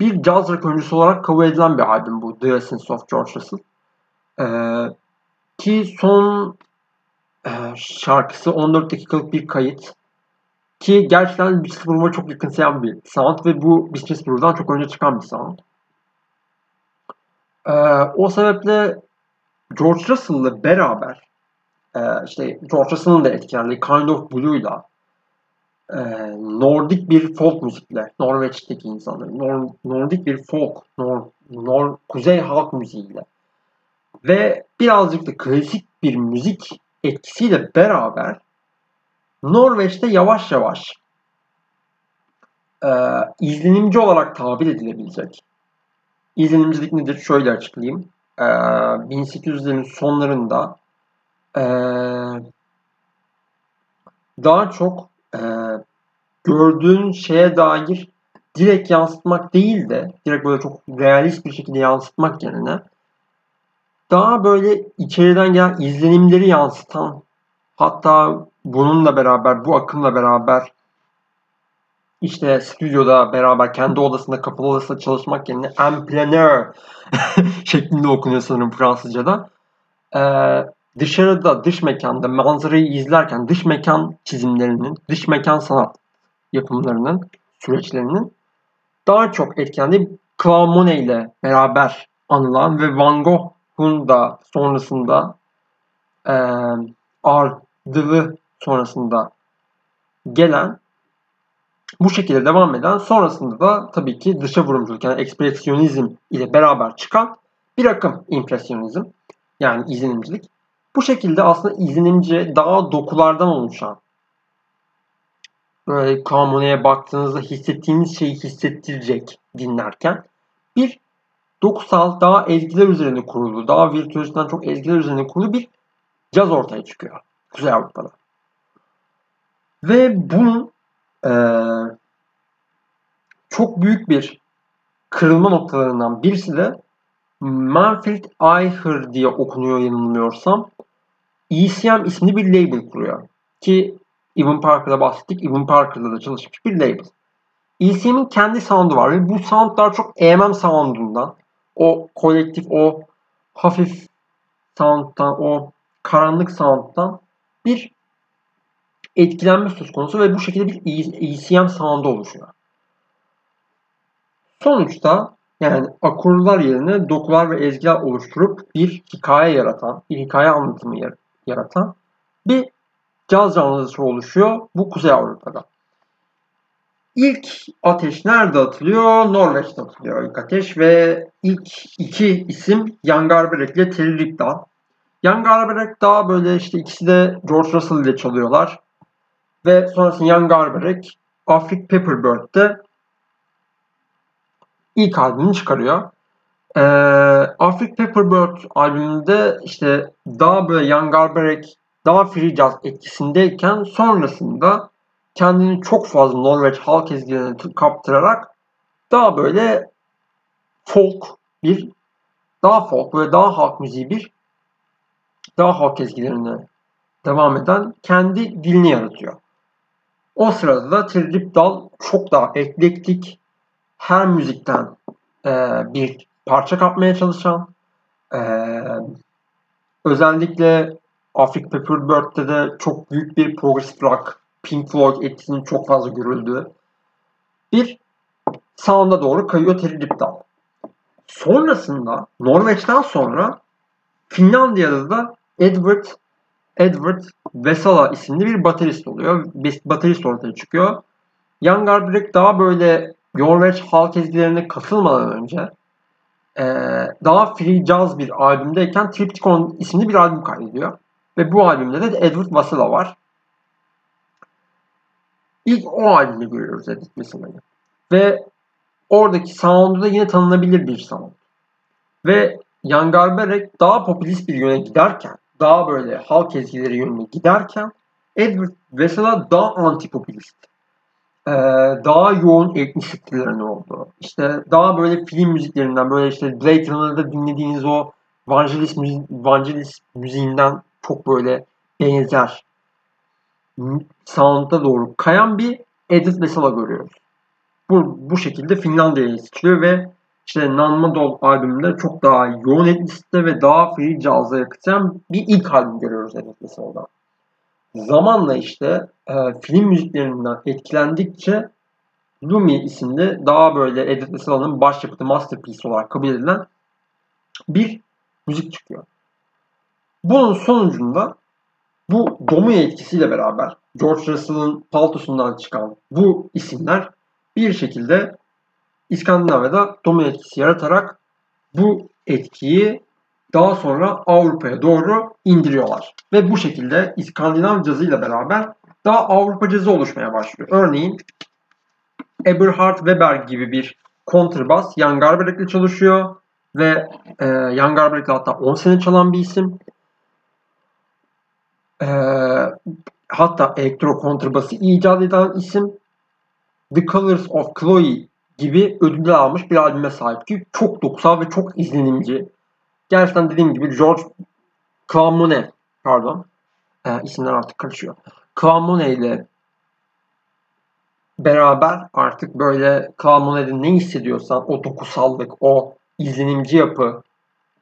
bir caz rock öncüsü olarak kabul edilen bir albüm bu The Essence of George Russell. Ee, ki son e, şarkısı 14 dakikalık bir kayıt. Ki gerçekten Brew'a çok yakınsayan bir sound ve bu Brew'dan çok önce çıkan bir sound. Ee, o sebeple George Russell'la beraber e, işte George Russell'ın da etkilendiği Kind of Blue'la e, Nordik bir folk müzikle Norveç'teki insanların Nor, Nordik bir folk Nor, Nor, kuzey halk müziğiyle ve birazcık da klasik bir müzik etkisiyle beraber Norveç'te yavaş yavaş e, izlenimci olarak tabir edilebilecek. İzlenimcilik nedir? Şöyle açıklayayım. E, 1800'lerin sonlarında e, daha çok e, gördüğün şeye dair direkt yansıtmak değil de direkt böyle çok realist bir şekilde yansıtmak yerine daha böyle içeriden gelen izlenimleri yansıtan hatta bununla beraber bu akımla beraber işte stüdyoda beraber kendi odasında kapalı odasında çalışmak yerine en şeklinde okunuyor sanırım Fransızca'da. Ee, dışarıda, dış mekanda manzarayı izlerken dış mekan çizimlerinin, dış mekan sanat yapımlarının, süreçlerinin daha çok etkilendiği Claude Monet ile beraber anılan ve Van Gogh'un da sonrasında e, ardılı sonrasında gelen bu şekilde devam eden sonrasında da tabii ki dışa vurumculuk yani ekspresyonizm ile beraber çıkan bir akım impresyonizm yani izlenimcilik. Bu şekilde aslında izlenimci daha dokulardan oluşan böyle Kamune'ye baktığınızda hissettiğiniz şeyi hissettirecek dinlerken bir dokusal daha ezgiler üzerine kurulu, daha virtüözden çok ezgiler üzerine kurulu bir caz ortaya çıkıyor Kuzey Avrupa'da. Ve bunun e, çok büyük bir kırılma noktalarından birisi de Manfred Eicher diye okunuyor yanılmıyorsam. ECM isimli bir label kuruyor. Ki Evan Parker'da bahsettik. Evan Parker'da da çalışmış bir label. ECM'in kendi sound'u var ve bu soundlar çok EMM sound'undan o kolektif, o hafif sound'dan, o karanlık sound'dan bir etkilenme söz konusu ve bu şekilde bir ECM sound'u oluşuyor. Sonuçta yani akorlar yerine dokular ve ezgiler oluşturup bir hikaye yaratan, bir hikaye anlatımı yaratan bir caz canlısı oluşuyor bu Kuzey Avrupa'da. İlk ateş nerede atılıyor? Norveç'te atılıyor ilk ateş ve ilk iki isim Jan Garbarek ile Terry Ripdal. Jan Garbarek daha böyle işte ikisi de George Russell ile çalıyorlar. Ve sonrasında Jan Garbarek Afric Pepperbird'de ilk albümünü çıkarıyor. Ee, Afric Pepperbird albümünde işte daha böyle Jan Garbarek daha free jazz etkisindeyken sonrasında kendini çok fazla Norveç halk ezgilerine kaptırarak daha böyle folk bir daha folk ve daha halk müziği bir daha halk ezgilerine devam eden kendi dilini yaratıyor. O sırada da Trip Dal çok daha eklektik, her müzikten e, bir parça kapmaya çalışan, e, özellikle Afrik Pepperbird'de de çok büyük bir progressive rock, Pink Floyd etkisinin çok fazla görüldüğü bir sound'a doğru kayıyor Terry Lipdal. Sonrasında Norveç'ten sonra Finlandiya'da da Edward Edward Vesala isimli bir baterist oluyor. Baterist ortaya çıkıyor. Jan Garbarek daha böyle Norveç halk ezgilerine katılmadan önce e, daha free jazz bir albümdeyken Triptychon isimli bir albüm kaydediyor. Ve bu albümde de Edward Vasila var. İlk o albümü görüyoruz Edward Vasila'yı. Ve oradaki sound'u da yine tanınabilir bir sound. Ve Jan Garbarek daha popülist bir yöne giderken, daha böyle halk ezgileri yönüne giderken Edward Vesela daha antipopülist. Ee, daha yoğun etnik oldu. İşte daha böyle film müziklerinden böyle işte Blade Runner'da dinlediğiniz o Vangelis, müzi Vangelis müziğinden çok böyle benzer sound'a doğru kayan bir Edith Vesala görüyoruz. Bu, bu şekilde Finlandiya'ya seçiliyor ve işte Nanmadol albümünde çok daha yoğun etnisite ve daha free jazz'a yakıtan bir ilk albüm görüyoruz Edith Vesala'dan. Zamanla işte e, film müziklerinden etkilendikçe Lumi isimli daha böyle Edith Vesala'nın başyapıtı masterpiece olarak kabul edilen bir müzik çıkıyor. Bunun sonucunda bu domino etkisiyle beraber George Russell'ın paltosundan çıkan bu isimler bir şekilde İskandinavya'da domino etkisi yaratarak bu etkiyi daha sonra Avrupa'ya doğru indiriyorlar. Ve bu şekilde İskandinav cazıyla beraber daha Avrupa cazı oluşmaya başlıyor. Örneğin Eberhard Weber gibi bir kontrbas Jan Garbarek'le çalışıyor ve e, Jan Garbarek'le hatta 10 sene çalan bir isim. E, hatta elektro kontrbası icat eden isim The Colors of Chloe gibi ödüller almış bir albüme sahip ki çok dokusal ve çok izlenimci. Gerçekten dediğim gibi George Clamone pardon e, isimler artık karışıyor. Clamone ile beraber artık böyle Clamonet'in ne hissediyorsan o dokusallık, o izlenimci yapı,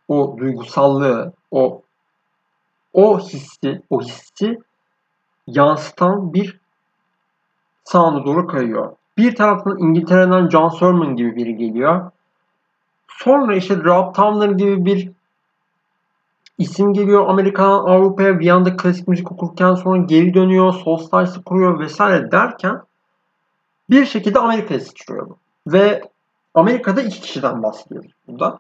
o duygusallığı, o o hissi, o hissi yansıtan bir sound'a doğru kayıyor. Bir taraftan İngiltere'den John Sermon gibi biri geliyor. Sonra işte Rob Towner gibi bir isim geliyor Amerika'dan Avrupa'ya bir anda klasik müzik okurken sonra geri dönüyor, Soulstice'ı kuruyor vesaire derken bir şekilde Amerika'ya sıçrıyor bu. Ve Amerika'da iki kişiden bahsediyoruz burada.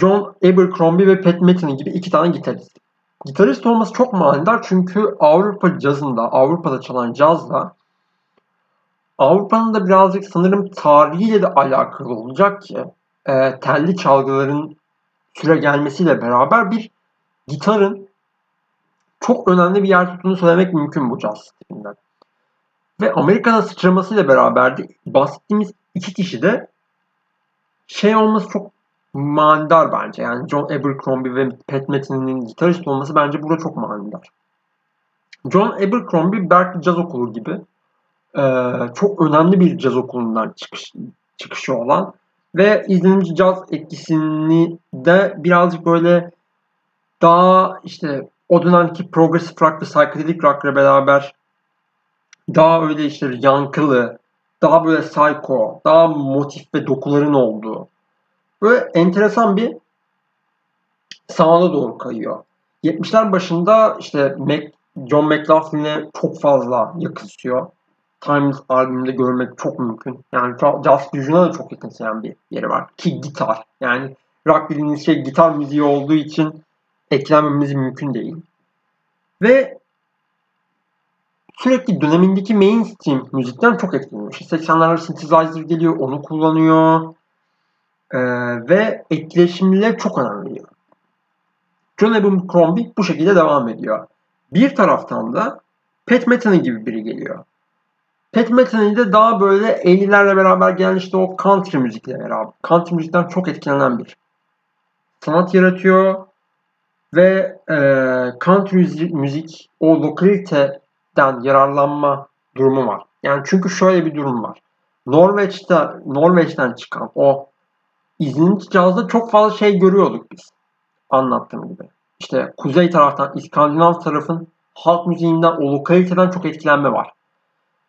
John Abercrombie ve Pat Metheny gibi iki tane gitarist. Gitarist olması çok manidar çünkü Avrupa cazında, Avrupa'da çalan cazla Avrupa'nın da birazcık sanırım tarihiyle de alakalı olacak ki e, telli çalgıların süre gelmesiyle beraber bir gitarın çok önemli bir yer tuttuğunu söylemek mümkün bu caz stilinden. Ve Amerika'da sıçramasıyla beraber de bahsettiğimiz iki kişi de şey olması çok manidar bence. Yani John Abercrombie ve Pat Metheny'nin gitarist olması bence burada çok manidar. John Abercrombie Berkeley Caz Okulu gibi e, çok önemli bir caz okulundan çıkış, çıkışı olan ve izlenimci caz etkisini de birazcık böyle daha işte o dönemki progressive rock ve psychedelic rock ile beraber daha öyle işte yankılı, daha böyle psycho, daha motif ve dokuların olduğu böyle enteresan bir sound'a doğru kayıyor. 70'ler başında işte Mac, John McLaughlin'e çok fazla yakışıyor. Times albümünde görmek çok mümkün. Yani Just Fusion'a da çok yakınsayan bir yeri var. Ki gitar. Yani rock dediğiniz şey gitar müziği olduğu için eklenmemiz mümkün değil. Ve sürekli dönemindeki mainstream müzikten çok etkileniyor. İşte 80'lerde synthesizer geliyor, onu kullanıyor. Ee, ve etkileşimliler çok önemli veriyor. John Abercrombie bu şekilde devam ediyor. Bir taraftan da Pat Metheny gibi biri geliyor. Pat Metheny de daha böyle 50'lerle beraber gelen işte o country müzikle beraber. Country müzikten çok etkilenen bir sanat yaratıyor ve e, country müzik, o lokaliteden yararlanma durumu var. Yani çünkü şöyle bir durum var. Norveç'te Norveç'ten çıkan o izninci cazda çok fazla şey görüyorduk biz. Anlattığım gibi. İşte kuzey taraftan, İskandinav tarafın halk müziğinden, o lokaliteden çok etkilenme var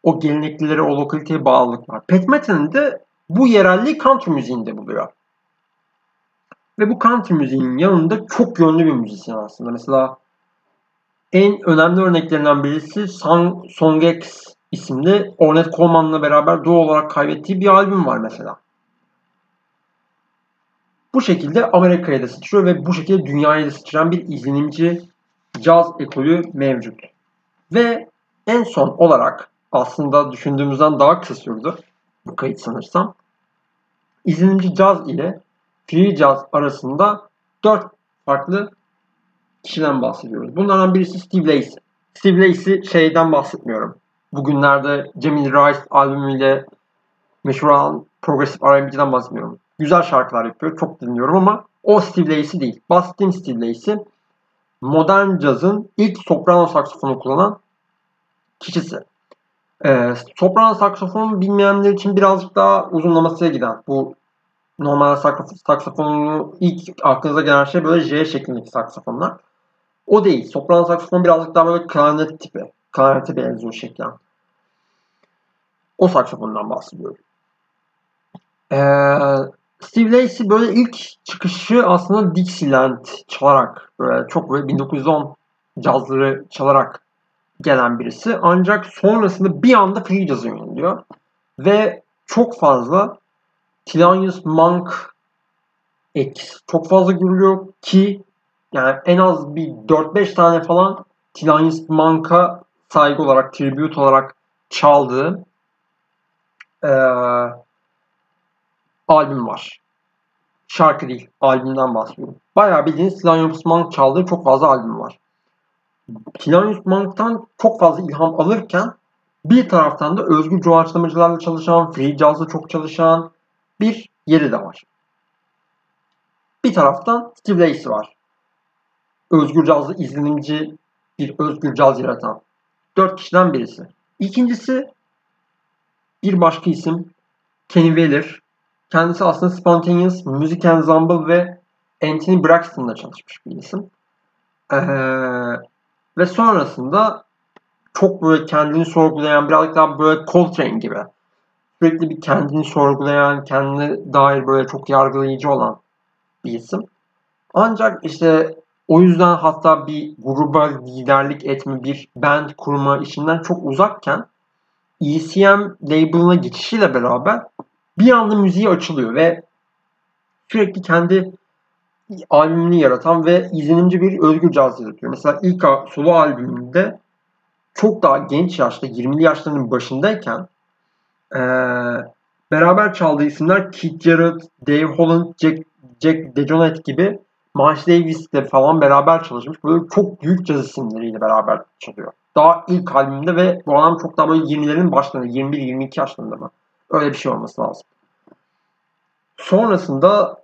o geleneklilere, o lokaliteye bağlılık var. Pat Metheny'nin de bu yerelliği country müziğinde buluyor. Ve bu country müziğin yanında çok yönlü bir müzisyen aslında. Mesela en önemli örneklerinden birisi Song, Song X isimli Ornette Coleman'la beraber doğal olarak kaybettiği bir albüm var mesela. Bu şekilde Amerika'ya da sıçrıyor ve bu şekilde dünyaya da sıçrayan bir izlenimci caz ekolü mevcut. Ve en son olarak aslında düşündüğümüzden daha kısa sürdü. Bu kayıt sanırsam. İzlenimci caz ile free caz arasında dört farklı kişiden bahsediyoruz. Bunlardan birisi Steve Lacy. Steve Lacy şeyden bahsetmiyorum. Bugünlerde Jamie Rice albümüyle meşhur olan Progressive R&B'den bahsetmiyorum. Güzel şarkılar yapıyor. Çok dinliyorum ama o Steve Lacy değil. Bahsettiğim Steve Lacy modern cazın ilk soprano saksofonu kullanan kişisi. E, sopran saksofon bilmeyenler için birazcık daha uzunlamasına giden. Bu normal saksafonun ilk aklınıza gelen şey böyle J şeklindeki saksafonlar. O değil. Sopran saksofon birazcık daha böyle klarnet tipi. Klarnete benziyor şeklen. O saksafondan bahsediyorum. Ee, Steve Lacy böyle ilk çıkışı aslında Dixieland çalarak böyle çok böyle 1910 cazları çalarak gelen birisi. Ancak sonrasında bir anda free jazz'a yöneliyor. Ve çok fazla Thelonious Monk X çok fazla görülüyor ki yani en az bir 4-5 tane falan Thelonious Monk'a saygı olarak, tribute olarak çaldığı ee, albüm var. Şarkı değil, albümden bahsediyorum. Bayağı bildiğiniz Thelonious Monk çaldığı çok fazla albüm var. Thelonious Monk'tan çok fazla ilham alırken bir taraftan da özgür doğaçlamacılarla çalışan, free jazz'la çok çalışan bir yeri de var. Bir taraftan Steve Lacy var. Özgür cazlı izlenimci bir özgür caz yaratan. Dört kişiden birisi. İkincisi Bir başka isim Kenny Wheeler. Kendisi aslında Spontaneous Music Ensemble ve Anthony Braxton'la çalışmış bir isim. Ee, ve sonrasında çok böyle kendini sorgulayan, birazcık daha böyle Coltrane gibi. Sürekli bir kendini sorgulayan, kendine dair böyle çok yargılayıcı olan bir isim. Ancak işte o yüzden hatta bir gruba liderlik etme, bir band kurma işinden çok uzakken ECM label'ına geçişiyle beraber bir anda müziği açılıyor ve sürekli kendi albümünü yaratan ve izlenimci bir özgür caz yaratıyor. Mesela ilk solo albümünde çok daha genç yaşta 20'li yaşlarının başındayken ee, beraber çaldığı isimler Keith Jarrett, Dave Holland, Jack, Jack DeJohnette gibi Miles Davis'le falan beraber çalışmış. Böyle çok büyük caz isimleriyle beraber çalıyor. Daha ilk albümde ve bu adam çok daha böyle 20'lerin başlarında, 21-22 yaşlarında mı? Öyle bir şey olması lazım. Sonrasında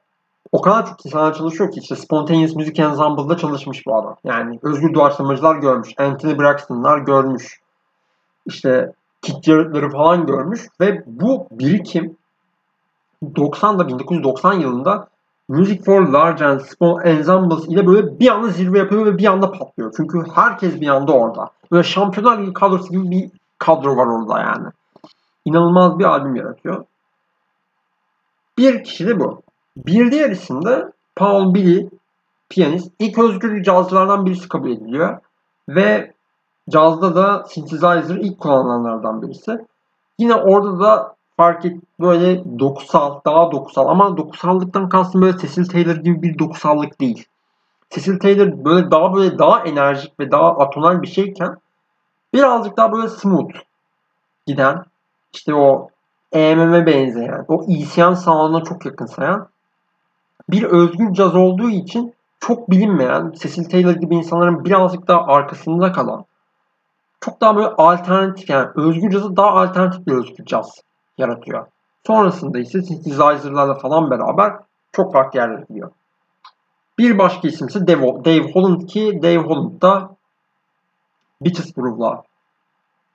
o kadar çok insanlar çalışıyor ki işte Spontaneous Music Ensemble'da çalışmış bu adam. Yani özgür doğaçlamacılar görmüş. Anthony Braxton'lar görmüş. İşte Kit Jarrett'ları falan görmüş ve bu birikim 90'da 1990 yılında Music for Large and Small Ensembles ile böyle bir anda zirve yapıyor ve bir anda patlıyor. Çünkü herkes bir anda orada. Böyle şampiyonlar ligi kadrosu gibi bir kadro var orada yani. İnanılmaz bir albüm yaratıyor. Bir kişi de bu. Bir diğer isim de Paul Billy, piyanist. İlk özgür cazcılardan birisi kabul ediliyor. Ve cazda da synthesizer ilk kullanılanlardan birisi. Yine orada da fark et böyle dokusal, daha dokusal ama dokusallıktan kastım böyle Cecil Taylor gibi bir dokusallık değil. Cecil Taylor böyle daha böyle daha enerjik ve daha atonal bir şeyken birazcık daha böyle smooth giden işte o EMM'e benzeyen, o ECM sound'una çok yakın sayan bir özgür caz olduğu için çok bilinmeyen, Cecil Taylor gibi insanların birazcık daha arkasında kalan, çok daha böyle alternatif yani özgür cazı daha alternatif bir özgür caz yaratıyor. Sonrasında ise synthesizer'larla falan beraber çok farklı yerlere gidiyor. Bir başka isim ise Dave, Holland ki Dave Holland da Beaches Groove'la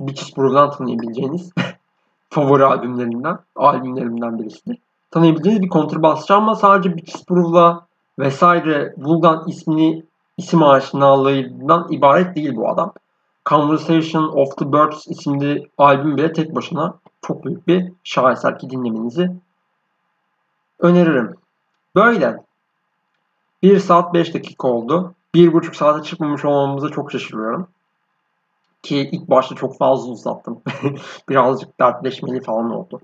Beaches Groove'dan tanıyabileceğiniz favori albümlerinden, albümlerimden birisidir. Tanıyabileceğiniz bir kontrbasçı ama sadece Groove'la vesaire Vulgan ismini isim aşinalığından ibaret değil bu adam. Conversation of the Birds isimli albüm bile tek başına çok büyük bir şaheser ki dinlemenizi öneririm. Böyle. 1 saat 5 dakika oldu. 1,5 saate çıkmamış olmamıza çok şaşırıyorum. Ki ilk başta çok fazla uzattım. Birazcık dertleşmeli falan oldu.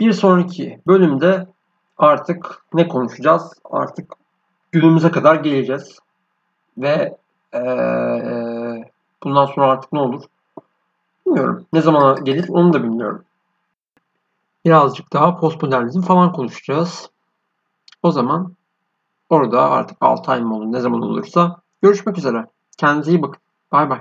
Bir sonraki bölümde artık ne konuşacağız? Artık günümüze kadar geleceğiz. Ve ee, bundan sonra artık ne olur? Bilmiyorum. Ne zaman gelir onu da bilmiyorum. Birazcık daha postmodernizm falan konuşacağız. O zaman orada artık 6 ay mı olur ne zaman olursa görüşmek üzere. Kendinize iyi bakın. Bay bay.